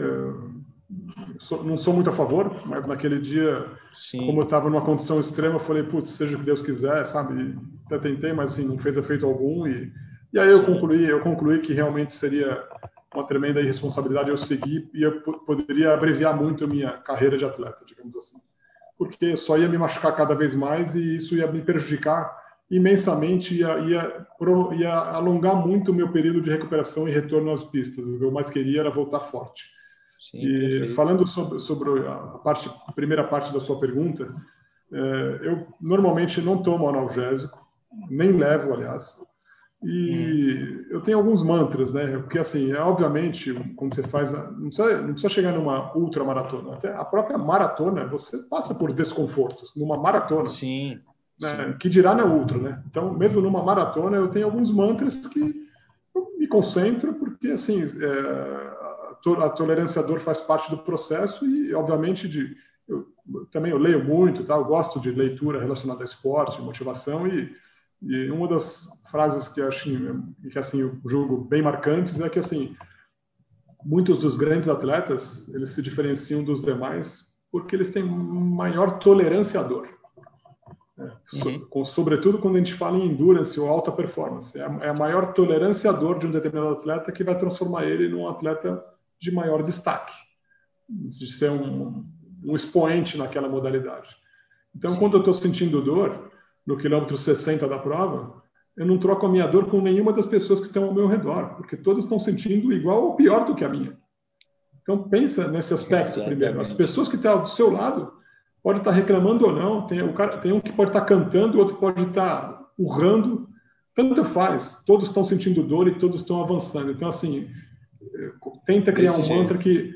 Sou, não sou muito a favor, mas naquele dia, Sim. como eu estava numa condição extrema, eu falei, putz, seja o que Deus quiser, sabe? Até tentei, mas assim, não fez efeito algum. E, e aí eu concluí, eu concluí que realmente seria uma tremenda irresponsabilidade eu seguir e eu poderia abreviar muito a minha carreira de atleta, digamos assim. Porque só ia me machucar cada vez mais e isso ia me prejudicar imensamente, ia, ia, ia alongar muito o meu período de recuperação e retorno às pistas. O que eu mais queria era voltar forte. Sim, e perfeito. falando sobre, sobre a, parte, a primeira parte da sua pergunta, é, eu normalmente não tomo analgésico, nem levo, aliás. E hum. eu tenho alguns mantras, né? Porque, assim, é, obviamente, quando você faz. Não precisa, não precisa chegar numa ultramaratona. Até a própria maratona, você passa por desconfortos. Numa maratona. Sim. Né? Sim. Que dirá na ultra, né? Então, mesmo numa maratona, eu tenho alguns mantras que eu me concentro, porque, assim, é, a tolerância à dor faz parte do processo e, obviamente, de. Eu, também eu leio muito, tá? Eu gosto de leitura relacionada a esporte, motivação e e uma das frases que acho que assim eu julgo bem marcantes é que assim muitos dos grandes atletas eles se diferenciam dos demais porque eles têm maior tolerância à dor. Né? Uhum. Sobretudo quando a gente fala em endurance ou alta performance, é a, é a maior tolerância à dor de um determinado atleta que vai transformar ele num atleta de maior destaque, de ser um, um expoente naquela modalidade. Então, Sim. quando eu estou sentindo dor, no quilômetro 60 da prova, eu não troco a minha dor com nenhuma das pessoas que estão ao meu redor, porque todos estão sentindo igual ou pior do que a minha. Então pensa nesse aspecto Exatamente. primeiro. As pessoas que estão do seu lado pode estar reclamando ou não. Tem, o cara, tem um que pode estar cantando, o outro pode estar urrando. Tanto faz. Todos estão sentindo dor e todos estão avançando. Então assim, tenta criar um jeito. mantra que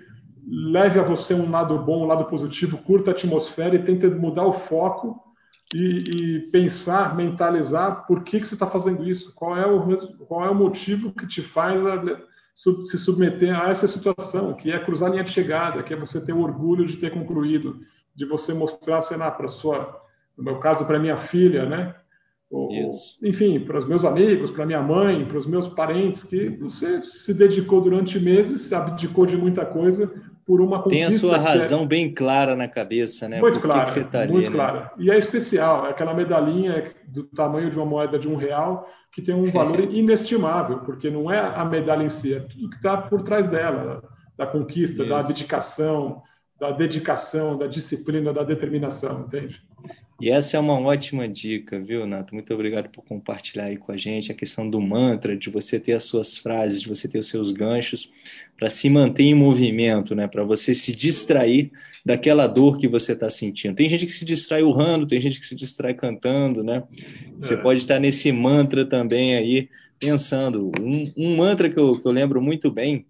leve a você um lado bom, um lado positivo, curta a atmosfera e tenta mudar o foco e, e, pensar, mentalizar por que, que você está fazendo isso, qual é, o, qual é o motivo que te faz a, se submeter a essa situação, que é cruzar a linha de chegada, que é você ter o orgulho de ter concluído, de você mostrar, sei lá, para sua, no meu caso, para minha filha, né? Ou, enfim, para os meus amigos, para minha mãe, para os meus parentes, que você se dedicou durante meses, se abdicou de muita coisa por uma conquista. Tem a sua é razão é... bem clara na cabeça, né? Muito clara, que tá muito ali, clara. Né? E é especial, é aquela medalhinha do tamanho de uma moeda de um real que tem um valor inestimável, porque não é a medalha em si, é tudo que está por trás dela, da conquista, Isso. da abdicação, da dedicação, da disciplina, da determinação, entende? E essa é uma ótima dica, viu, Nato? Muito obrigado por compartilhar aí com a gente a questão do mantra, de você ter as suas frases, de você ter os seus ganchos, para se manter em movimento, né? Para você se distrair daquela dor que você está sentindo. Tem gente que se distrai urrando, tem gente que se distrai cantando, né? Você é. pode estar nesse mantra também aí, pensando. Um, um mantra que eu, que eu lembro muito bem,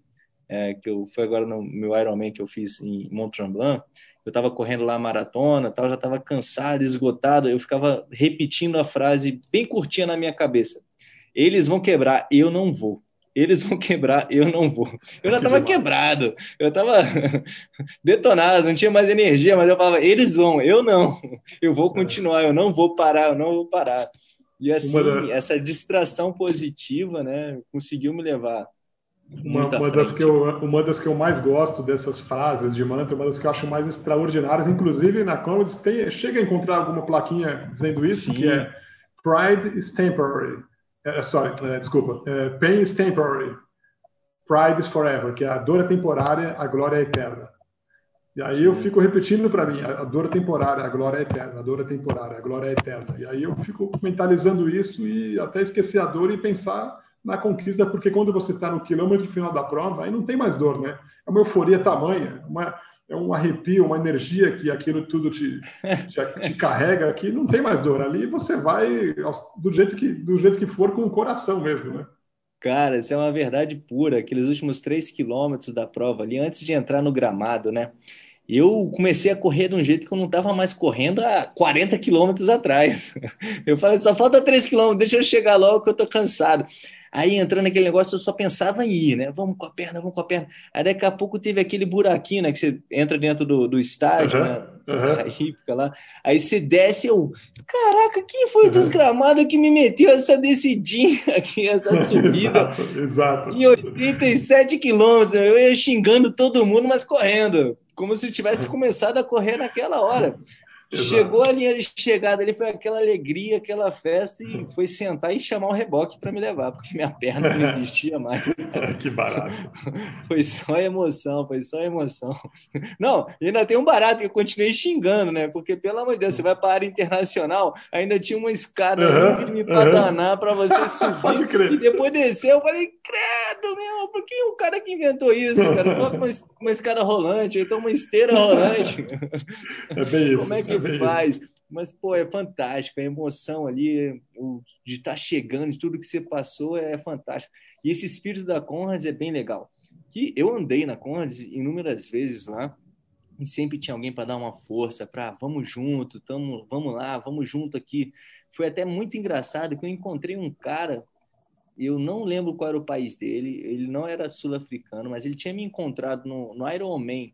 é, que eu foi agora no meu Ironman que eu fiz em Mont Tremblant, eu estava correndo lá a maratona, tal, já estava cansado, esgotado, eu ficava repetindo a frase bem curtinha na minha cabeça. Eles vão quebrar, eu não vou. Eles vão quebrar, eu não vou. Eu já estava quebrado, eu estava detonado, não tinha mais energia, mas eu falava, eles vão, eu não. Eu vou continuar, eu não vou parar, eu não vou parar. E assim, essa distração positiva, né, conseguiu me levar uma, uma das que eu, uma das que eu mais gosto dessas frases de mantra, uma das que eu acho mais extraordinárias, inclusive na Commons tem, chega a encontrar alguma plaquinha dizendo isso, Sim. que é Pride is temporary. É, sorry, é, desculpa. É, pain is temporary. Pride is forever, que é a dor é temporária, a glória é eterna. E aí Sim. eu fico repetindo para mim, a dor é temporária, a glória é eterna, a dor é temporária, a glória é eterna. E aí eu fico mentalizando isso e até esquecer a dor e pensar na conquista, porque quando você está no quilômetro final da prova, aí não tem mais dor, né? É uma euforia tamanha, uma, é um arrepio, uma energia que aquilo tudo te, te, te carrega, que não tem mais dor. Ali você vai do jeito que, do jeito que for, com o coração mesmo, né? Cara, isso é uma verdade pura. Aqueles últimos três quilômetros da prova ali, antes de entrar no gramado, né? eu comecei a correr de um jeito que eu não estava mais correndo há 40 quilômetros atrás. Eu falei, só falta 3 quilômetros, deixa eu chegar logo que eu estou cansado. Aí entrando naquele negócio, eu só pensava em ir, né? Vamos com a perna, vamos com a perna. Aí daqui a pouco teve aquele buraquinho, né? Que você entra dentro do, do estádio, uhum, né? Uhum. A hípica lá. Aí você desce, eu. Caraca, quem foi o uhum. desgramado que me meteu essa descidinha aqui, essa subida? exato, exato. Em 87 quilômetros. Eu ia xingando todo mundo, mas correndo. Como se tivesse começado a correr naquela hora. Exato. Chegou a linha de chegada ali, foi aquela alegria, aquela festa, e foi sentar e chamar o reboque para me levar, porque minha perna não existia mais. que barato. Foi só emoção, foi só emoção. Não, ainda tem um barato que eu continuei xingando, né? Porque, pelo amor de Deus, você vai para a área internacional, ainda tinha uma escada uhum, íngreme para uhum. danar para você subir. Pode crer. E depois descer, eu falei, credo, meu, por que o cara que inventou isso, cara? Coloca uma, uma escada rolante, então uma esteira rolante. É bem isso. Como é que Mas, pô, é fantástico. A emoção ali de estar tá chegando, de tudo que você passou, é fantástico. E esse espírito da Conrads é bem legal. Que eu andei na Conrads inúmeras vezes lá e sempre tinha alguém para dar uma força, para vamos junto, tamo, vamos lá, vamos junto aqui. Foi até muito engraçado que eu encontrei um cara, eu não lembro qual era o país dele, ele não era sul-africano, mas ele tinha me encontrado no, no Ironman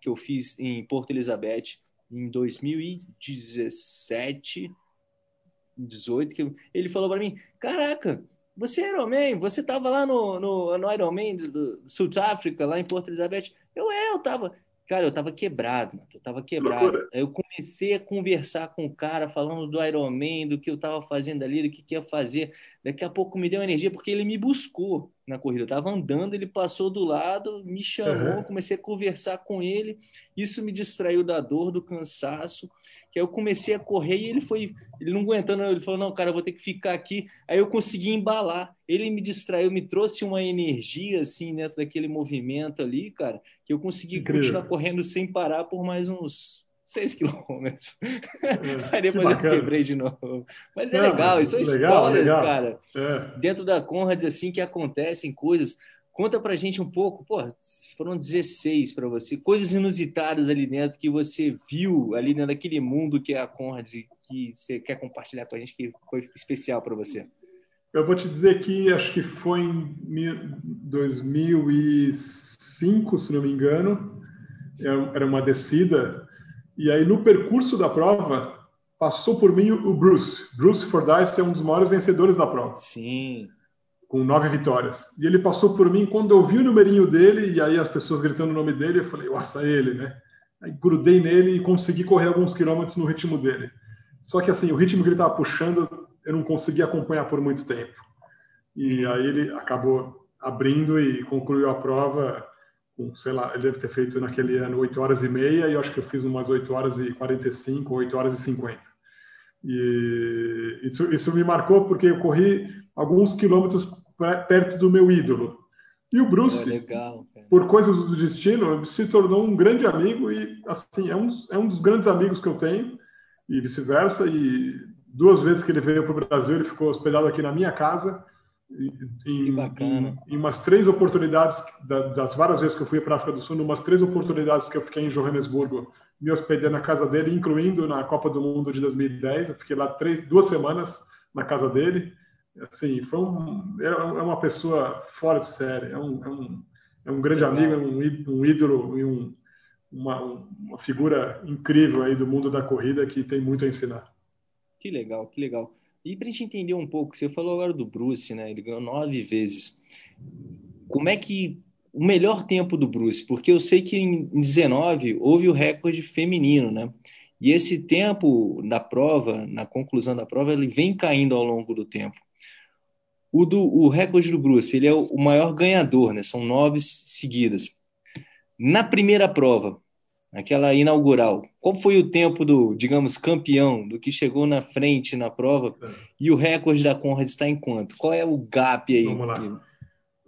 que eu fiz em Porto Elizabeth em 2017, 18, que ele falou para mim, caraca, você é Ironman, você tava lá no, no, no Ironman do, do Sul África, lá em Porto Elizabeth. Eu, é, eu tava. Cara, eu tava quebrado, mano. eu tava quebrado. Aí eu comecei a conversar com o cara, falando do Ironman, do que eu tava fazendo ali, do que, que ia fazer. Daqui a pouco me deu energia, porque ele me buscou na corrida. Eu tava andando, ele passou do lado, me chamou, uhum. comecei a conversar com ele. Isso me distraiu da dor, do cansaço que aí eu comecei a correr e ele foi, ele não aguentando, ele falou, não, cara, eu vou ter que ficar aqui. Aí eu consegui embalar. Ele me distraiu, me trouxe uma energia, assim, dentro daquele movimento ali, cara, que eu consegui Incrível. continuar correndo sem parar por mais uns seis quilômetros. É, Aí depois eu quebrei de novo. Mas é, legal, isso são legal, histórias, legal. cara. É. Dentro da Conrads, assim, que acontecem coisas. Conta pra gente um pouco, pô, foram 16 para você, coisas inusitadas ali dentro que você viu ali dentro daquele mundo que é a Conrad e que você quer compartilhar com a gente que foi especial para você. Eu vou te dizer que acho que foi em 2005, se não me engano, é, era uma descida, e aí no percurso da prova passou por mim o Bruce. Bruce Fordyce é um dos maiores vencedores da prova. Sim com nove vitórias. E ele passou por mim quando eu vi o numerinho dele, e aí as pessoas gritando o nome dele, eu falei, nossa, ele, né? Aí grudei nele e consegui correr alguns quilômetros no ritmo dele. Só que assim, o ritmo que ele estava puxando, eu não consegui acompanhar por muito tempo. E aí ele acabou abrindo e concluiu a prova sei lá, ele deve ter feito naquele ano 8 horas e meia, e eu acho que eu fiz umas 8 horas e 45, 8 horas e 50. E isso, isso me marcou porque eu corri alguns quilômetros perto do meu ídolo. E o Bruce, legal, por coisas do destino, se tornou um grande amigo e assim é um, é um dos grandes amigos que eu tenho e vice-versa. E duas vezes que ele veio para o Brasil, ele ficou hospedado aqui na minha casa. Em, em, em umas três oportunidades, das várias vezes que eu fui para a África do Sul, umas três oportunidades que eu fiquei em Johannesburgo, me hospedei na casa dele, incluindo na Copa do Mundo de 2010. Eu fiquei lá três, duas semanas na casa dele assim, foi um, é, é uma pessoa fora de série, é um, é um, é um grande amigo, é um, um ídolo e um, uma, uma figura incrível aí do mundo da corrida que tem muito a ensinar. Que legal, que legal. E para a gente entender um pouco, você falou agora do Bruce, né? Ele ganhou nove vezes. Como é que o melhor tempo do Bruce? Porque eu sei que em 19 houve o recorde feminino, né? E esse tempo da prova, na conclusão da prova, ele vem caindo ao longo do tempo. O, do, o recorde do Bruce, ele é o maior ganhador, né? São nove seguidas. Na primeira prova, aquela inaugural, qual foi o tempo do, digamos, campeão, do que chegou na frente na prova? E o recorde da Conrad está em quanto? Qual é o gap aí? Vamos lá.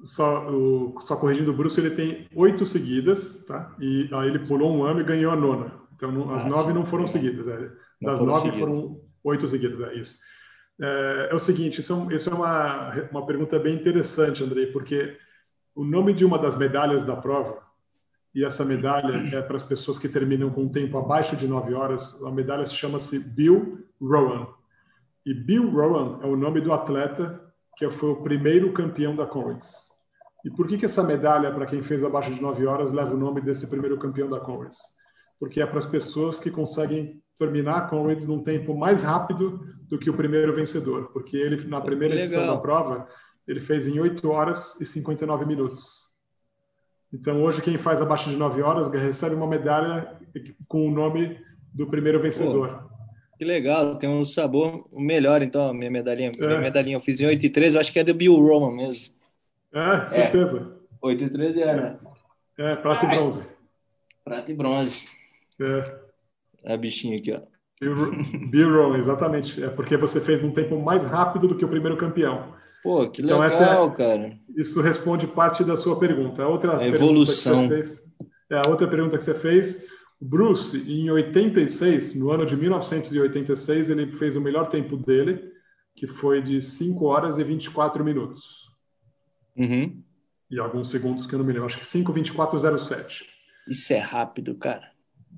Só, o, só corrigindo o Bruce, ele tem oito seguidas, tá? E aí ele pulou um ano e ganhou a nona. Então, as ah, nove não foram seguidas. É. Das foram nove seguidas. foram oito seguidas, é isso. É, é o seguinte, isso, é, isso é uma, uma pergunta bem interessante, Andrei, porque o nome de uma das medalhas da prova, e essa medalha é para as pessoas que terminam com um tempo abaixo de 9 horas, a medalha se chama-se Bill Rowan. E Bill Rowan é o nome do atleta que foi o primeiro campeão da Comrades. E por que, que essa medalha, para quem fez abaixo de 9 horas, leva o nome desse primeiro campeão da Comrades? Porque é para as pessoas que conseguem terminar a Comrades num tempo mais rápido do que o primeiro vencedor, porque ele na primeira edição da prova ele fez em 8 horas e 59 minutos. Então hoje quem faz abaixo de 9 horas recebe uma medalha com o nome do primeiro vencedor. Pô, que legal, tem um sabor melhor então a minha medalhinha. É. Minha medalhinha eu fiz em 8 e 13, acho que é do Bill Roman mesmo. É, certeza. É, 8 e 13 é, né? É, prata e bronze. Prata e bronze. É. É a bichinha aqui, ó. B-roll, exatamente. É porque você fez num tempo mais rápido do que o primeiro campeão. Pô, que então, legal, é, cara. Isso responde parte da sua pergunta. A outra a evolução. Fez, é, a outra pergunta que você fez, O Bruce, em 86, no ano de 1986, ele fez o melhor tempo dele, que foi de 5 horas e 24 minutos. Uhum. E alguns segundos que eu não me lembro, acho que 5:24:07. Isso é rápido, cara.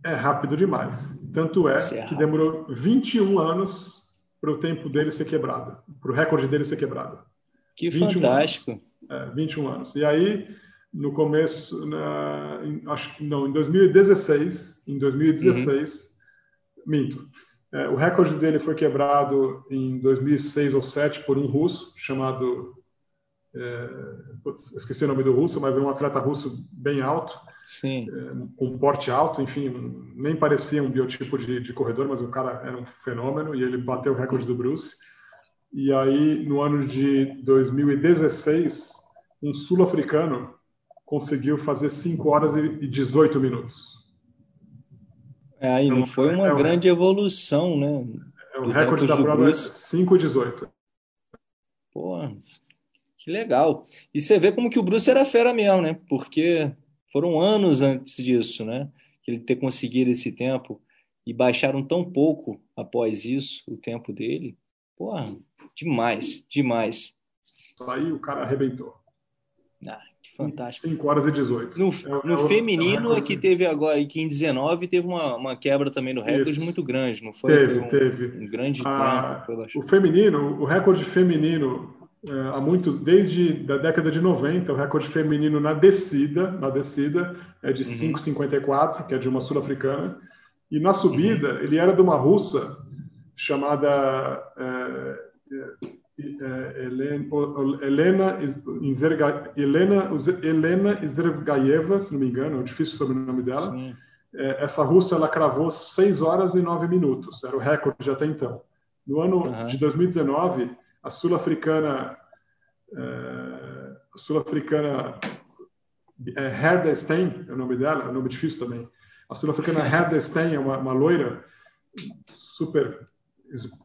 É rápido demais. Tanto é, é que demorou 21 anos para o tempo dele ser quebrado, para o recorde dele ser quebrado. Que fantástico. Anos. É, 21 anos. E aí, no começo, na, em, acho não, em 2016, em 2016, uhum. minto. É, o recorde dele foi quebrado em 2006 ou 2007 por um russo chamado é, esqueci o nome do russo, mas é um atleta russo bem alto, Sim. É, com porte alto, enfim, nem parecia um biotipo de, de, corredor, mas o cara era um fenômeno e ele bateu o recorde do Bruce. E aí, no ano de 2016, um sul-africano conseguiu fazer 5 horas e 18 minutos. É, aí então, não foi uma é grande evolução, né? É, o recorde, da prova Bruce. é 5 e 18. Pô, que legal. E você vê como que o Bruce era fera mesmo, né? Porque foram anos antes disso, né? Que ele ter conseguido esse tempo e baixaram tão pouco após isso o tempo dele. Pô, demais, demais. Aí o cara arrebentou. Ah, que fantástico. 5 horas e 18. No, é, no é, feminino é que teve agora, que em 19 teve uma, uma quebra também no recorde Isso. muito grande, não foi? Teve, foi um, teve. Um grande ah, O feminino, o recorde feminino é, há muitos, desde da década de 90, o recorde feminino na descida, na descida é de uhum. 5,54, que é de uma sul-africana, e na subida uhum. ele era de uma russa chamada é, Helena Helena Helena Izergaeva, se não me engano, é difícil o sobrenome dela. Sim. É, essa russa ela cravou 6 horas e 9 minutos, era o recorde até então. No ano uhum. de 2019 a sul-africana é, sul-africana é, Herda Stein, é o nome dela, é um nome difícil também. A sul-africana Herda Stein é uma, uma loira super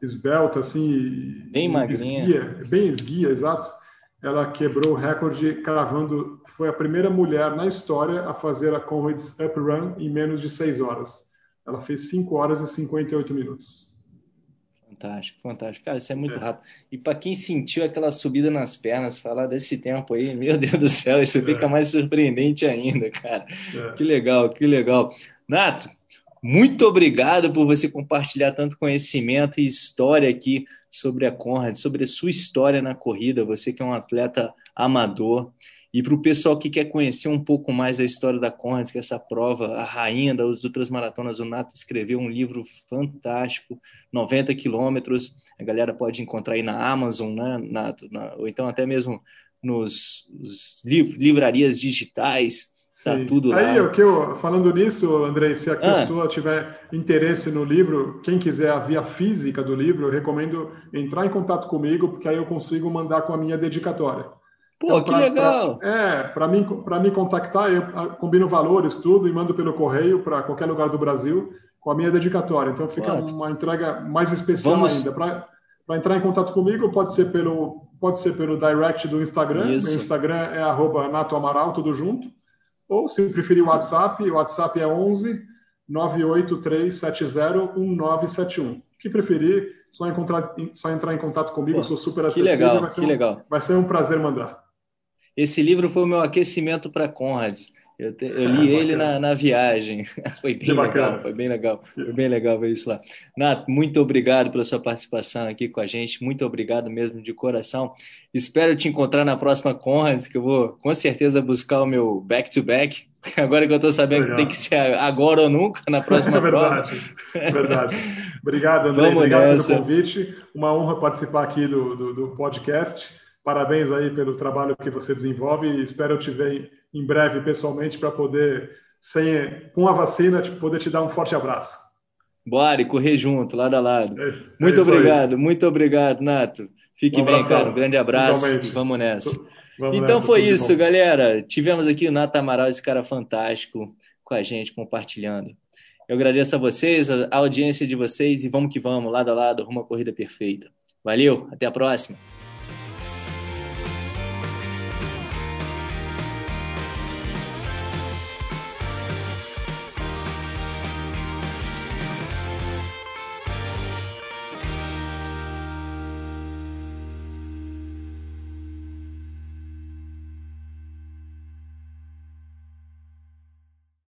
esbelta, assim, bem magrinha, esguia, bem esguia, exato. Ela quebrou o recorde cravando, foi a primeira mulher na história a fazer a Comrades Up Run em menos de 6 horas. Ela fez 5 horas e 58 minutos. Fantástico, fantástico. Cara, isso é muito é. rápido. E para quem sentiu aquela subida nas pernas, falar desse tempo aí, meu Deus do céu, isso é. fica mais surpreendente ainda, cara. É. Que legal, que legal. Nato, muito obrigado por você compartilhar tanto conhecimento e história aqui sobre a Conrad, sobre a sua história na corrida. Você que é um atleta amador. E para o pessoal que quer conhecer um pouco mais da história da Conrads, que é essa prova, a rainha das outras maratonas, o Nato escreveu um livro fantástico, 90 quilômetros. A galera pode encontrar aí na Amazon, né, Nato? Na, ou então até mesmo nos, nos liv livrarias digitais. Tá tudo lá. Aí, o que eu, falando nisso, Andrei, se a ah. pessoa tiver interesse no livro, quem quiser a via física do livro, eu recomendo entrar em contato comigo, porque aí eu consigo mandar com a minha dedicatória. Pô, então, que pra, legal! Pra, é, para mim, para me contactar, eu combino valores, tudo, e mando pelo correio para qualquer lugar do Brasil com a minha dedicatória. Então fica uma entrega mais especial Vamos... ainda. Para entrar em contato comigo, pode ser pelo, pode ser pelo direct do Instagram. Isso. Meu Instagram é arroba Nato Amaral, tudo junto. Ou se preferir o WhatsApp, o WhatsApp é 11 98370 1971. que preferir, só, encontrar, só entrar em contato comigo, Pô, eu sou super acessível. Que legal, que um, legal. Vai ser um prazer mandar. Esse livro foi o meu aquecimento para Conrads. Eu, te, eu li ele na, na, viagem. Foi bem legal, foi bem legal. Foi bem legal ver isso lá. Nato, muito obrigado pela sua participação aqui com a gente. Muito obrigado mesmo de coração. Espero te encontrar na próxima Conrads, que eu vou com certeza buscar o meu back-to-back. -back, agora que eu estou sabendo legal. que tem que ser agora ou nunca na próxima é verdade, prova. Verdade. Obrigado, André. Obrigado nessa. pelo convite. Uma honra participar aqui do, do, do podcast. Parabéns aí pelo trabalho que você desenvolve e espero te ver em breve pessoalmente para poder, sem, com a vacina, poder te dar um forte abraço. Bora, e correr junto, lado a lado. É, muito é obrigado, aí. muito obrigado, Nato. Fique um bem, cara. Um grande abraço e vamos nessa. Vamos então nessa, foi isso, bom. galera. Tivemos aqui o Nato Amaral, esse cara fantástico, com a gente, compartilhando. Eu agradeço a vocês, a audiência de vocês e vamos que vamos, lado a lado, rumo à corrida perfeita. Valeu, até a próxima.